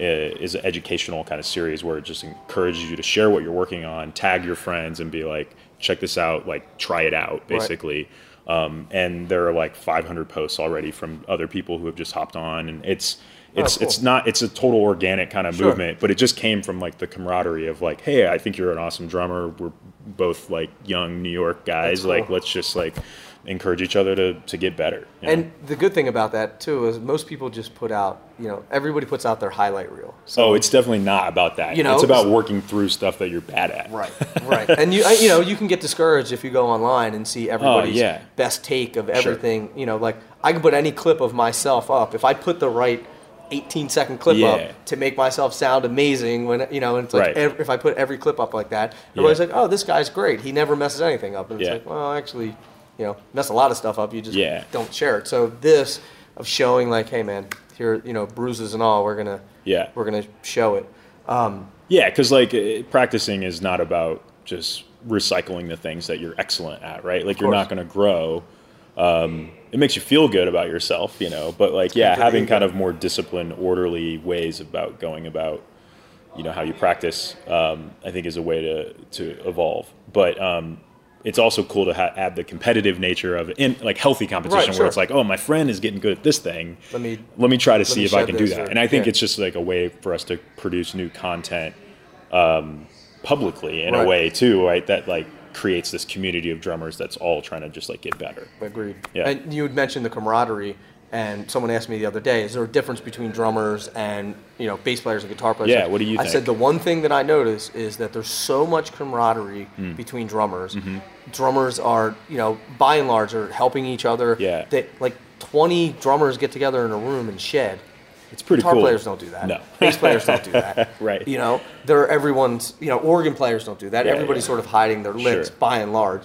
uh, is an educational kind of series where it just encourages you to share what you're working on, tag your friends, and be like, check this out, like try it out, basically. Um, and there are like 500 posts already from other people who have just hopped on, and it's it's cool. it's not it's a total organic kind of Sure. movement, but it just came from like the camaraderie of like, hey, I think you're an awesome drummer. We're both like young New York guys. That's Like, let's just like encourage each other to to get better. you know? And the good thing about that too is most people just put out, you know, everybody puts out their highlight reel. So oh, it's definitely not about that. You know, it's about working through stuff that you're bad at. Right, right. and you, you know, you can get discouraged if you go online and see everybody's Oh, yeah. best take of everything. You know, like I can put any clip of myself up if I put the right 18 second clip Yeah. up to make myself sound amazing. When you know, and it's like Right. ev- if I put every clip up like that, everybody's Yeah. like, "Oh, this guy's great. He never messes anything up." And it's Yeah. like, well, actually, you know, mess a lot of stuff up. You just Yeah. don't share it. So this of showing like, hey, man, here, you know, bruises and all, we're gonna, Yeah. we're gonna show it. Um, Yeah, because like practicing is not about just recycling the things that you're excellent at, right? Like you're course. not going to grow. Um, it makes you feel good about yourself, you know. But like, yeah, good for the having kind of more disciplined, orderly ways about going about, you know, how you practice, um, I think is a way to to evolve. But um, it's also cool to ha- add the competitive nature of in like healthy competition, Right, where it's like, oh, my friend is getting good at this thing. Let me- let me try to see if I can do that. or- And I think yeah. it's just like a way for us to produce new content um, publicly in Right. a way too, right? That like creates this community of drummers that's all trying to just like get better. Agreed. Yeah. And you had mentioned the camaraderie, and someone asked me the other day, is there a difference between drummers and you know bass players and guitar players? Yeah, what do you I think? said the one thing that I notice is that there's so much camaraderie Hmm. between drummers. Mm-hmm. Drummers are you know by and large are helping each other. Yeah. They, like 20 drummers get together in a room and shed. It's pretty cool. Guitar cool. players don't do that. No. Bass players don't do that. Right. You know, they're everyone's. You know, organ players don't do that. Yeah, Everybody's yeah. sort of hiding their licks Sure. by and large.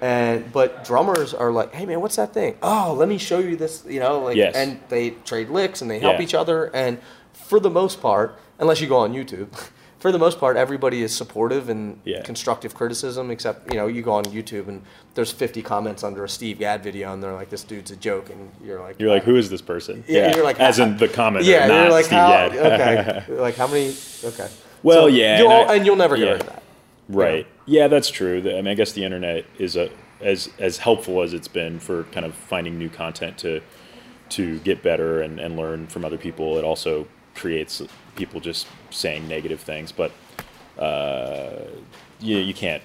And but drummers are like, hey man, what's that thing? Oh, let me show you this. You know, like, Yes. and they trade licks and they help Yeah. each other. And for the most part, unless you go on YouTube. For the most part, everybody is supportive and Yeah. constructive criticism. Except, you know, you go on YouTube and there's 50 comments under a Steve Gadd video, and they're like, "This dude's a joke," and you're like, You're like, uh. who is this person? Yeah, you're like, as in the commenter, yeah, you're like Steve how? Gadd. Okay, like how many? Okay. Well, So yeah, you'll, and I- and you'll never get yeah. rid of that. Right. Yeah, that's true. I mean, I guess the internet is a as as helpful as it's been for kind of finding new content to to get better and, and learn from other people. It also creates people just saying negative things, but uh, you you can't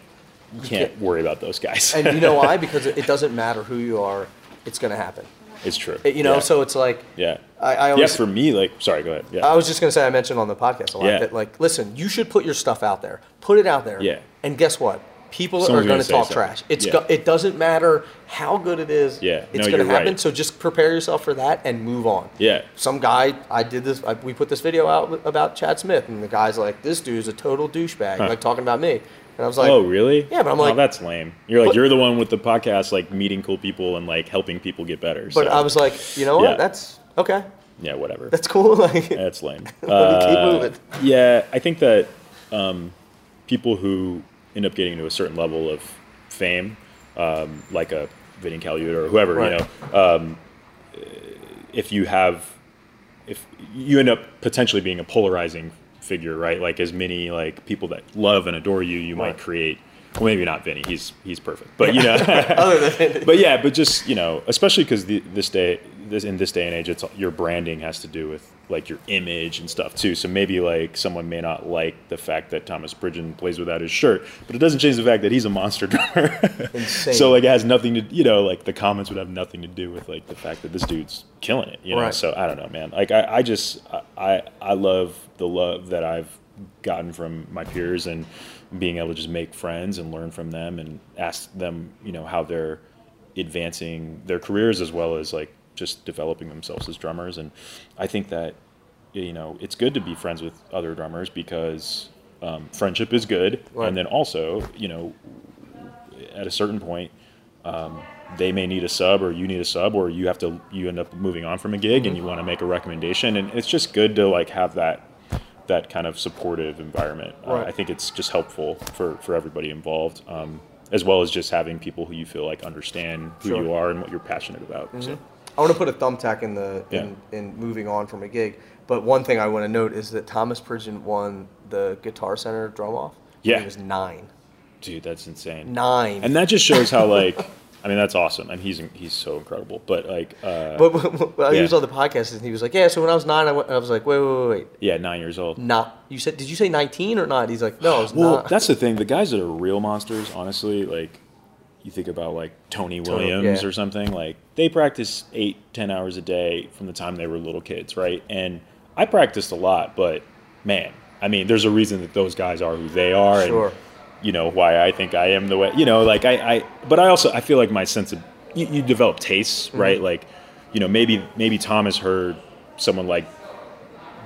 you can't worry about those guys. And you know why? Because it it doesn't matter who you are; it's going to happen. it's true. It- you know, Yeah. so it's like yeah. I, I yeah, for me, like, sorry, go ahead. Yeah. I was just going to say I mentioned on the podcast a lot Yeah. that like, listen, you should put your stuff out there, put it out there. Yeah. And guess what? People Someone's are going gonna talk trash. It's Yeah. go, it doesn't matter how good it is. Yeah. It's No, going to happen. right. So just prepare yourself for that and move on. yeah. some guy I did this I, we put this video out about Chad Smith and the guy's like this dude's a total douchebag Huh. like talking about me and I was like oh, really? Yeah, but I'm Oh, like- that's lame. You're like, But- you're the one with the podcast, like meeting cool people and like helping people get better. but so. I was like you know what Yeah. that's okay yeah, whatever. That's cool. Like, That's lame. Let me keep Uh, moving. Yeah, I think that um, people who end up getting to a certain level of fame, um, like a Vinny Colaiuta or whoever, Right. you know, um, if you have, if you end up potentially being a polarizing figure, right? Like as many like people that love and adore you, you Right. might create. Well, maybe not Vinny. He's he's perfect, but you know. other than but yeah, but just you know, especially because this day, this in this day and age, it's your branding has to do with like your image and stuff too. So maybe like someone may not like the fact that Thomas Pridgen plays without his shirt, but it doesn't change the fact that he's a monster drummer. So like it has nothing to you know like the comments would have nothing to do with like the fact that this dude's killing it. You know. Right. So I don't know, man. Like I, I just I I love the love that I've gotten from my peers and being able to just make friends and learn from them and ask them, you know, how they're advancing their careers as well as like just developing themselves as drummers. And I think that, you know, it's good to be friends with other drummers because um, friendship is good. Right. And then also, you know, at a certain point, um, they may need a sub or you need a sub or you have to you end up moving on from a gig Mm-hmm. and you want to make a recommendation and it's just good to like have that that kind of supportive environment Uh, i think it's just helpful for for everybody involved um, as well as just having people who you feel like understand who Sure. Mm-hmm. you are and what you're passionate about so I want to put a thumbtack in the in, in moving on from a gig. But one thing I want to note is that Thomas Pridgen won the Guitar Center drum off. Yeah. he was nine. dude that's insane Nine. and that just shows how like i mean that's awesome and he's he's so incredible but like uh, but, but, but he was on the podcast and he was like, "Yeah." So when I was nine, I, went, I was like, "Wait, wait, wait, wait." yeah nine years old Not you said? Did you say nineteen or not? He's like, "No, it's Well, not." that's the thing. The guys that are real monsters, honestly, like you think about like Tony Williams yeah. or something, like they practice eight, ten hours a day from the time they were little kids, right? And I practiced a lot, but man, I mean, there's a reason that those guys are who they are, Sure. and you know why I think I am the way. You know, like I, I but I also I feel like my sense of you, you develop tastes, Mm-hmm. right? Like, you know, maybe maybe Tom has heard someone like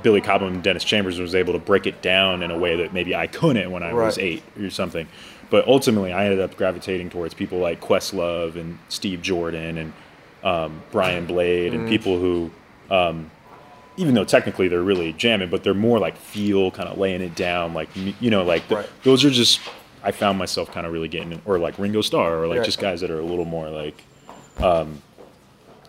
Billy Cobham and Dennis Chambers was able to break it down in a way that maybe I couldn't when I was eight or something. But ultimately, I ended up gravitating towards people like Questlove and Steve Jordan and um, Brian Blade and people who, um, even though technically they're really jamming, but they're more like feel, kind of laying it down, like you know, like the, Right. those are just. I found myself kind of really getting, in- or like Ringo Starr, or like Right. just guys that are a little more like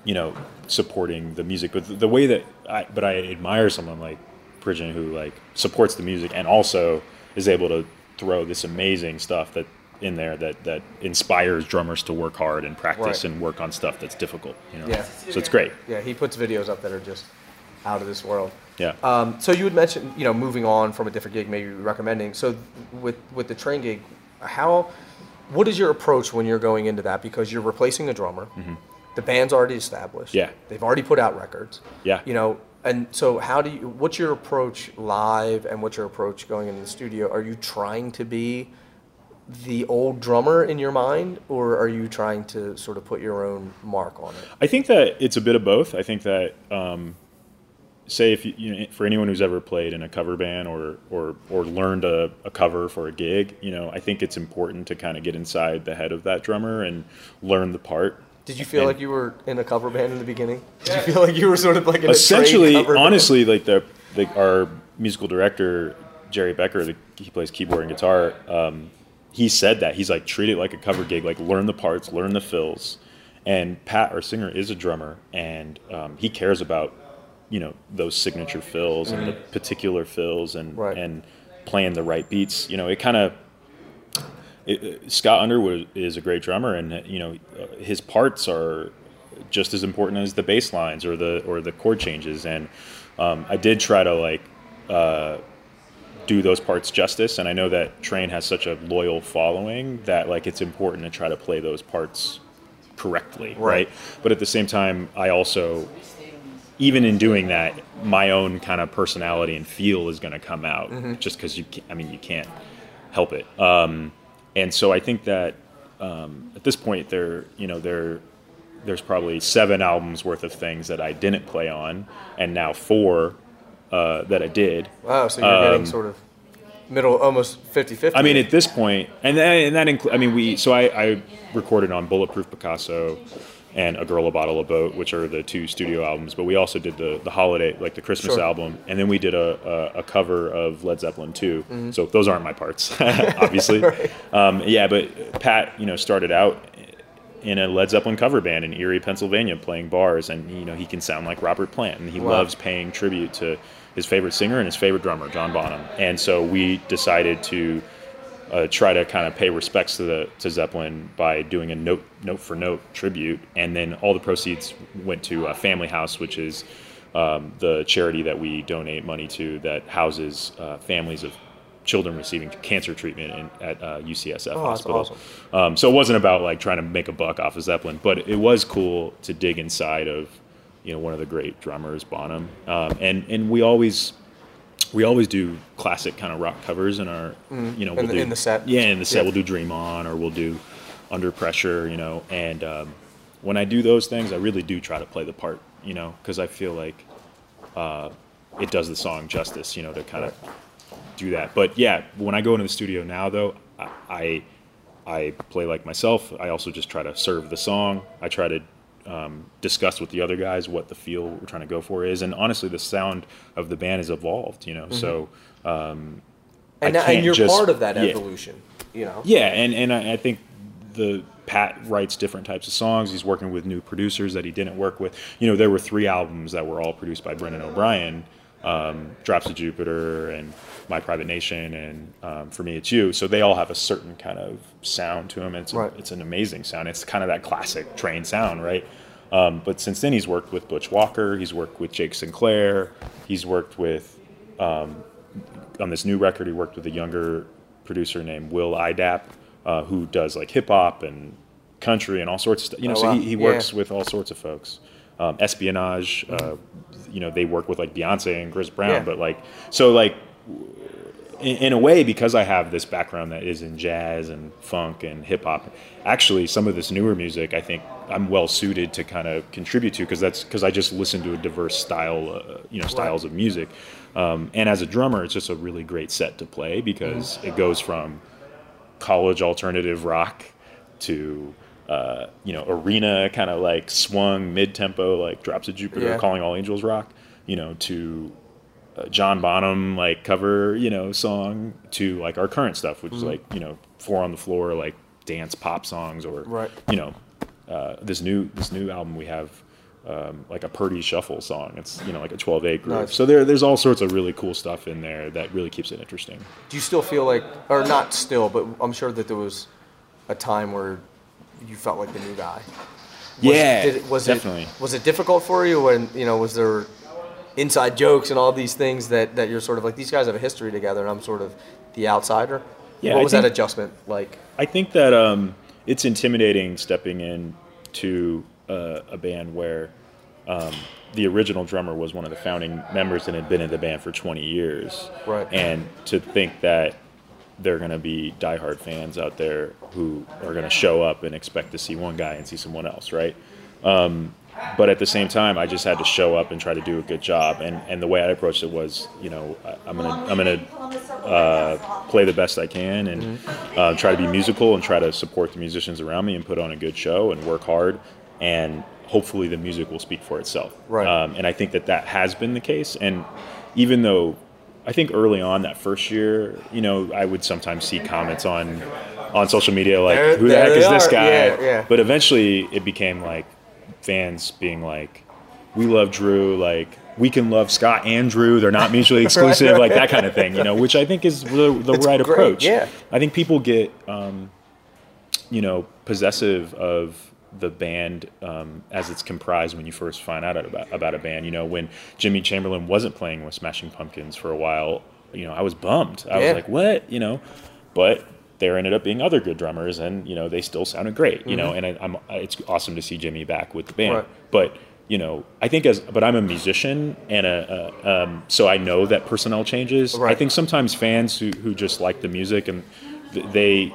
you know, supporting the music. But the, the way that I, but I admire someone like Pridgen who like supports the music and also is able to throw this amazing stuff that in there that that inspires drummers to work hard and practice Right. and work on stuff that's difficult. You know, Yeah. so it's great. yeah, he puts videos up that are just out of this world. Yeah. Um, so you had mentioned, you know, moving on from a different gig, maybe recommending. So with with the train gig, how, what is your approach when you're going into that? Because you're replacing a drummer. The band's already established. Mm-hmm. Yeah. They've already put out records. Yeah. You know, and so how do you? What's your approach live, and what's your approach going into the studio? Are you trying to be the old drummer in your mind, or are you trying to sort of put your own mark on it? I think that it's a bit of both. I think that, um, say, if you, you know, for anyone who's ever played in a cover band or or or learned a, a cover for a gig, you know, I think it's important to kind of get inside the head of that drummer and learn the part. Did you feel And- like you were in a cover band in the beginning? Did you feel like you were sort of like in Essentially, trained cover band? honestly, like the, the our musical director Jerry Becker, the, he plays keyboard and guitar. Um, he said that he's like treat it like a cover gig, like learn the parts, learn the fills. And Pat, our singer, is a drummer, and um, he cares about you know those signature fills and the particular fills and Right. and playing the right beats. You know, it kind of it, it- Scott Underwood is a great drummer, and uh, you know uh, his parts are just as important as the bass lines or the or the chord changes. And um, I did try to like uh, do those parts justice, and I know that Train has such a loyal following that like it's important to try to play those parts correctly, Right. right? But at the same time, I also even in doing that, my own kind of personality and feel is going to come out just because you, can, I mean, you can't help it. Um, and so I think that um, at this point, there, you know, there, there's probably seven albums worth of things that I didn't play on, and now four uh, that I did. Wow, so you're getting sort of middle, almost 50-50. Um, I mean, at this point, and that, and that includes. I mean, we. So I, I recorded on Bulletproof Picasso. And A Girl, a Bottle, a Boat, which are the two studio albums. But we also did the the holiday, like the Christmas Sure. album, and then we did a, a, a cover of Led Zeppelin too. Mm-hmm. So those aren't my parts, obviously. um, yeah, but Pat, you know, started out in a Led Zeppelin cover band in Erie, Pennsylvania, playing bars, and you know he can sound like Robert Plant, and he Wow. loves paying tribute to his favorite singer and his favorite drummer, John Bonham. And so we decided to uh, try to kind of pay respects to the to Zeppelin by doing a note note for note tribute, and then all the proceeds went to uh, Family House, which is um, the charity that we donate money to that houses uh, families of children receiving cancer treatment in, at uh, UCSF Oh, that's Hospital. awesome. Um, so it wasn't about like trying to make a buck off of Zeppelin, but it was cool to dig inside of you know one of the great drummers, Bonham, um, and and we always we always do classic kind of rock covers in our you know we'll the- do in the set? yeah in the set Yeah. we'll do Dream On or we'll do Under Pressure you know and um, when I do those things I really do try to play the part you know because I feel like uh, it does the song justice you know to kind of do that but yeah when I go into the studio now though I, I I play like myself. I also just try to serve the song. I try to um, discuss with the other guys what the feel we're trying to go for is, and honestly, the sound of the band has evolved. You know, so um, And, and you're just- part of that yeah. evolution. You know. yeah, and and I, I think the Pat writes different types of songs. He's working with new producers that he didn't work with. You know, there were three albums that were all produced by Brendan O'Brien, um, Drops of Jupiter and My Private Nation, and um, For Me It's You. So they all have a certain kind of sound to them. It's Right. it's an amazing sound. It's kind of that classic train sound, right? Um, but since then, he's worked with Butch Walker. He's worked with Jake Sinclair. He's worked with um, on this new record, he worked with a younger producer named Will Idap, uh, who does like hip hop and country and all sorts of stuff. You know, Oh, so wow. he, he Yeah. works with all sorts of folks. Um, espionage, uh, you know, they work with like Beyonce and Chris Brown, Yeah. but like, so like, in, in a way, because I have this background that is in jazz and funk and hip hop, actually, some of this newer music, I think I'm well suited to kind of contribute to because that's because I just listen to a diverse style, uh, you know, styles of music. Um, and as a drummer, it's just a really great set to play because it goes from college alternative rock to uh, you know arena kind of like swung mid tempo like drops of Jupiter, Yeah. calling all angels rock, you know to uh, John Bonham like cover you know song to like our current stuff, which is like you know four on the floor like dance pop songs or Right. you know uh, this new this new album we have. Um, like a Purdie Shuffle song. It's you know like a 12/8 groove. Nice. So there there's all sorts of really cool stuff in there that really keeps it interesting. Do you still feel like, or not still, but I'm sure that there was a time where you felt like the new guy. Was, Yeah, did was definitely. It, was it difficult for you when you know? Was there inside jokes and all these things that that you're sort of like these guys have a history together, and I'm sort of the outsider. Yeah, What I was that adjustment like? I think that um, it's intimidating stepping in to uh, a band where um, the original drummer was one of the founding members and had been in the band for 20 years. Right. And to think that there are going to be diehard fans out there who are going to show up and expect to see one guy and see someone else, right? Um, but at the same time, I just had to show up and try to do a good job. And, and the way I approached it was, you know, I'm gonna I'm gonna uh, play the best I can and uh, try to be musical and try to support the musicians around me and put on a good show and work hard. And hopefully, the music will speak for itself. Right. Um, and I think that that has been the case. And even though I think early on that first year, you know, I would sometimes see comments on on social media like, There- "Who the heck is this guy?" Yeah, yeah. But eventually, it became like fans being like, "We love Drew." Like, we can love Scott and Drew. They're not mutually exclusive, like that kind of thing. You know, which I think is the, the right great, approach. yeah. I think people get, um, you know, possessive of the band um, as it's comprised when you first find out about, about a band. You know, when Jimmy Chamberlin wasn't playing with Smashing Pumpkins for a while, you know, I was bummed. I Yeah. was like, what? You know, but there ended up being other good drummers, and you know, they still sounded great. You know, and I, I'm it's awesome to see Jimmy back with the band. Mm-hmm. Right. But you know, I think as but I'm a musician, and a, a um, so I know that personnel changes. I think sometimes fans who who just like the music and th- they.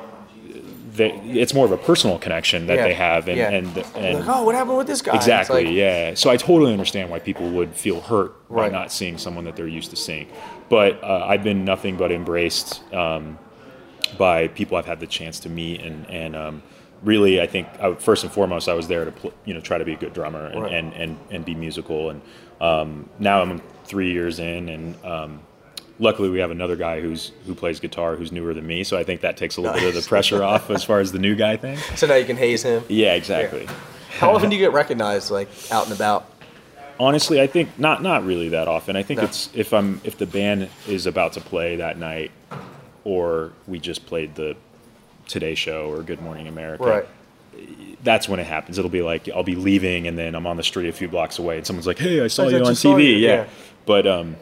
They, it's more of a personal connection that Yeah. they have, and Yeah. and, and like, oh, what happened with this guy? Exactly. like- yeah. So I totally understand why people would feel hurt Right. by not seeing someone that they're used to seeing. But uh, I've been nothing but embraced um, by people I've had the chance to meet and and um, really, I think I, first and foremost, I was there to pl- you know try to be a good drummer and Right. and, and, and be musical. And um, now I'm three years in, and um, luckily we have another guy who's who plays guitar who's newer than me. So I think that takes a little bit of the pressure off as far as the new guy thing. So now you can haze him. Yeah, exactly. How often do you get recognized, like out and about? Honestly, I think not not really that often. I think No. it's if I'm if the band is about to play that night, or we just played the Today Show or Good Morning America. Right. That's when it happens. It'll be like I'll be leaving and then I'm on the street a few blocks away and someone's like, "Hey, I saw I you on TV." you, Yeah. yeah. But um,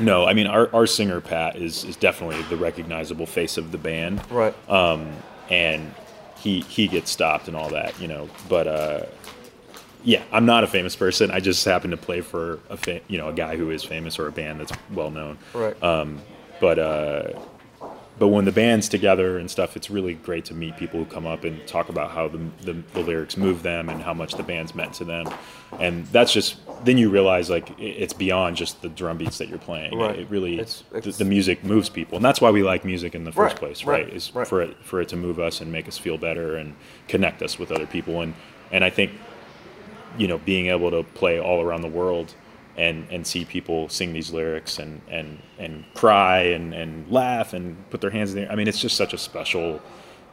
no, I mean our, our singer Pat is is definitely the recognizable face of the band Right. and he he gets stopped and all that, you know. But uh, yeah, I'm not a famous person. I just happen to play for a fa- you know a guy who is famous or a band that's well known. right. But uh, but when the band's together and stuff, it's really great to meet people who come up and talk about how the, the, the lyrics move them and how much the band's meant to them. And that's just then you realize like it's beyond just the drum beats that you're playing. Right. It really It's- the, it's- the music moves people, and that's why we like music in the first Right, place, right, right? Is for it for it to move us and make us feel better and connect us with other people. And and I think you know being able to play all around the world and and see people sing these lyrics and and and cry and and laugh and put their hands in the air. I mean, it's just such a special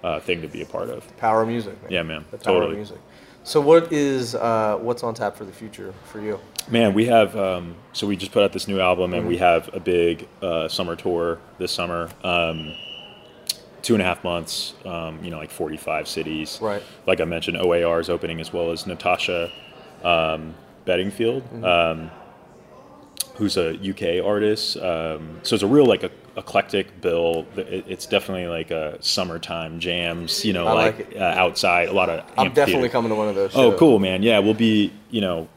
uh, thing to be a part of. Power of music. Man. Yeah, man, The power totally. of music. So what is uh, what's on tap for the future for you? Man, we have um, so we just put out this new album and we have a big uh, summer tour this summer. Um, two and a half months, um, you know, like 45 cities. Right. Like I mentioned, OAR is opening as well as Natasha um, Bedingfield, um, who's a UK artist. Um, so it's a real like a, eclectic bill. It, it's definitely like a summertime jams, you know, I like like, uh, outside, a lot of I'm definitely coming to one of those. Oh, cool, man. Yeah, we'll be, you know,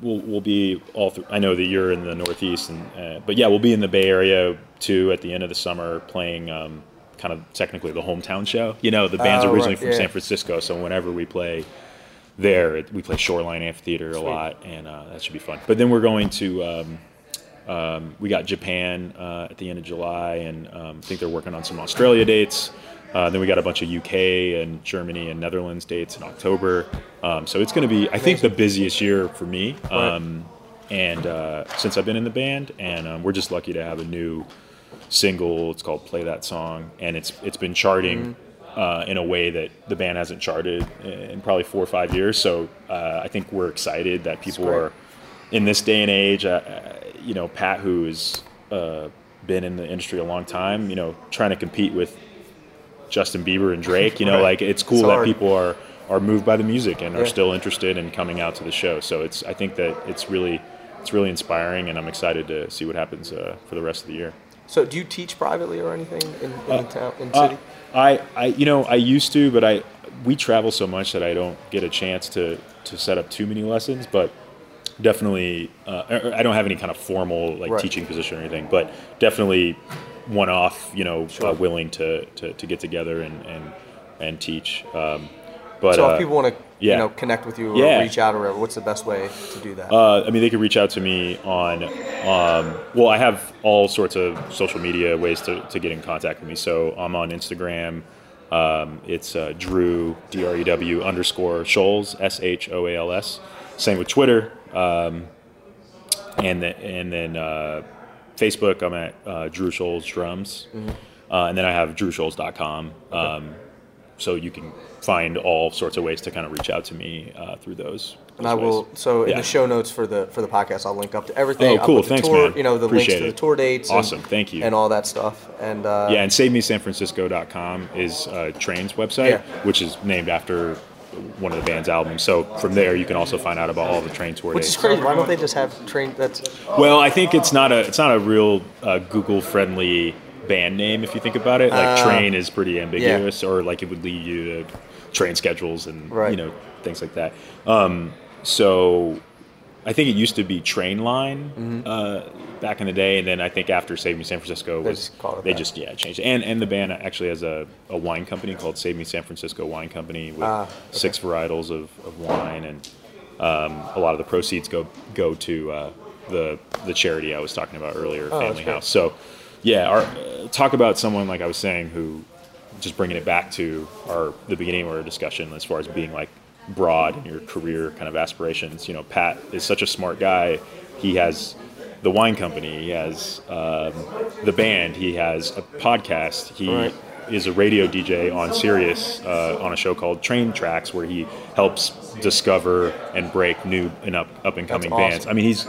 we'll we'll be all through. I know that you're in the Northeast, and uh, but yeah, we'll be in the Bay Area too at the end of the summer, playing um, kind of technically the hometown show. You know, the band's Oh, right, originally from yeah. San Francisco, so whenever we play there, we play Shoreline Amphitheater a lot, and uh, that should be fun. But then we're going to. Um, um, we got Japan uh, at the end of July, and um, I think they're working on some Australia dates. Uh, then we got a bunch of UK and Germany and Netherlands dates in October. Um, so it's going to be, I think, the busiest year for me. Um, and uh, since I've been in the band, and um, we're just lucky to have a new single. It's called "Play That Song," and it's it's been charting. Uh, in a way that the band hasn't charted in probably four or five years, so uh, I think we're excited that people are in this day and age, uh, uh, you know, Pat, who's uh, been in the industry a long time, you know, trying to compete with Justin Bieber and Drake, you know, Right. like it's cool It's that hard. people are are moved by the music and are still interested in coming out to the show. So it's, I think that it's really, it's really inspiring, and I'm excited to see what happens uh, for the rest of the year. So do you teach privately or anything in, in the town in Uh, city? I, I, you know, I used to, but I, we travel so much that I don't get a chance to to set up too many lessons. But definitely, uh, I I don't have any kind of formal like Right. teaching position or anything. But definitely, one off, you know, Sure. uh, willing to, to to get together and and and teach. Um, but so uh, if people want to yeah. you know connect with you or Yeah. reach out or whatever, what's the best way to do that? Uh, I mean, they could reach out to me on, um, well, I have all sorts of social media ways to, to get in contact with me. So I'm on Instagram. Um, it's uh, Drew, D R E W underscore Shoals S H O A L S. Same with Twitter. Um, and then, and then uh, Facebook, I'm at uh, Drew Shoals Drums. Uh, and then I have drewshoals.com. Um, so you can find all sorts of ways to kind of reach out to me uh, through those. and I ways. will. So in Yeah. the show notes for the for the podcast, I'll link up to everything. Oh, cool. Thanks, tour, man. You know the Appreciate links to the tour dates. and- Awesome. Thank you. And all that stuff. And uh, Yeah, and SaveMeSanFrancisco.com is uh, Train's website, Yeah. which is named after one of the band's albums. So from there, you can also find out about all the Train tour which dates. is crazy. Why don't they just have train? That's Well, I think it's not a it's not a real uh, Google friendly band name if you think about it. Like Ah. Train is pretty ambiguous, or like it would lead you to train schedules and Right. you know things like that. Um, so I think it used to be Train Line uh, back in the day, and then I think after Save Me San Francisco Mm-hmm. They was just they just yeah changed. it. And and the band actually has a, a wine company called Save Me San Francisco Wine Company with Ah, okay. six varietals of, of wine, and um, a lot of the proceeds go go to uh, the the charity I was talking about earlier, Oh, Family. House. So yeah, our, uh, talk about someone like I was saying who just bringing it back to our the beginning of our discussion as far as being like broad in your career kind of aspirations. You know, Pat is such a smart guy. He has the wine company. He has um, the band. He has a podcast. He Right. is a radio DJ on Sirius uh, on a show called Train Tracks, where he helps discover and break new and up up and coming awesome. bands. I mean, he's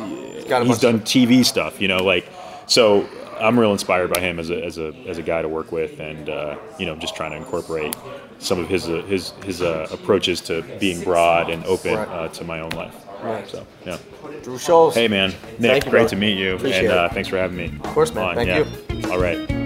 got he's done TV stuff. You know, like so. I'm real inspired by him as a, as a, as a guy to work with, and uh, you know, just trying to incorporate some of his uh, his his uh, approaches to being broad and open Right. uh, to my own life. Right. So yeah. Drew Shoals. Hey man, Nick, you, great brother. to meet you, Appreciate and uh, thanks for having me. Of course, man. Thank you. All right.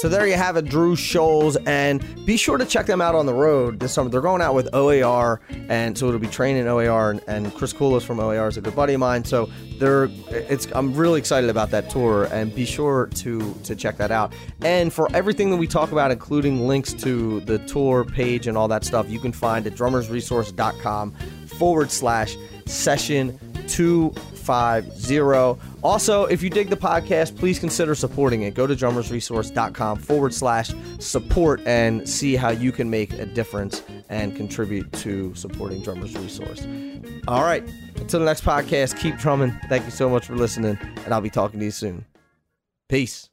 So there you have it, Drew Shoals, and be sure to check them out on the road this summer. They're going out with OAR, and so it'll be training OAR, and, and Chris Culos from OAR is a good buddy of mine. So they're, it's, I'm really excited about that tour, and be sure to to check that out. And for everything that we talk about, including links to the tour page and all that stuff, you can find at drummersresource.com forward slash session 250. Also, if you dig the podcast, please consider supporting it. Go to drummersresource.com forward slash support and see how you can make a difference and contribute to supporting Drummers Resource. All right, until the next podcast, keep drumming. Thank you so much for listening, and I'll be talking to you soon. Peace.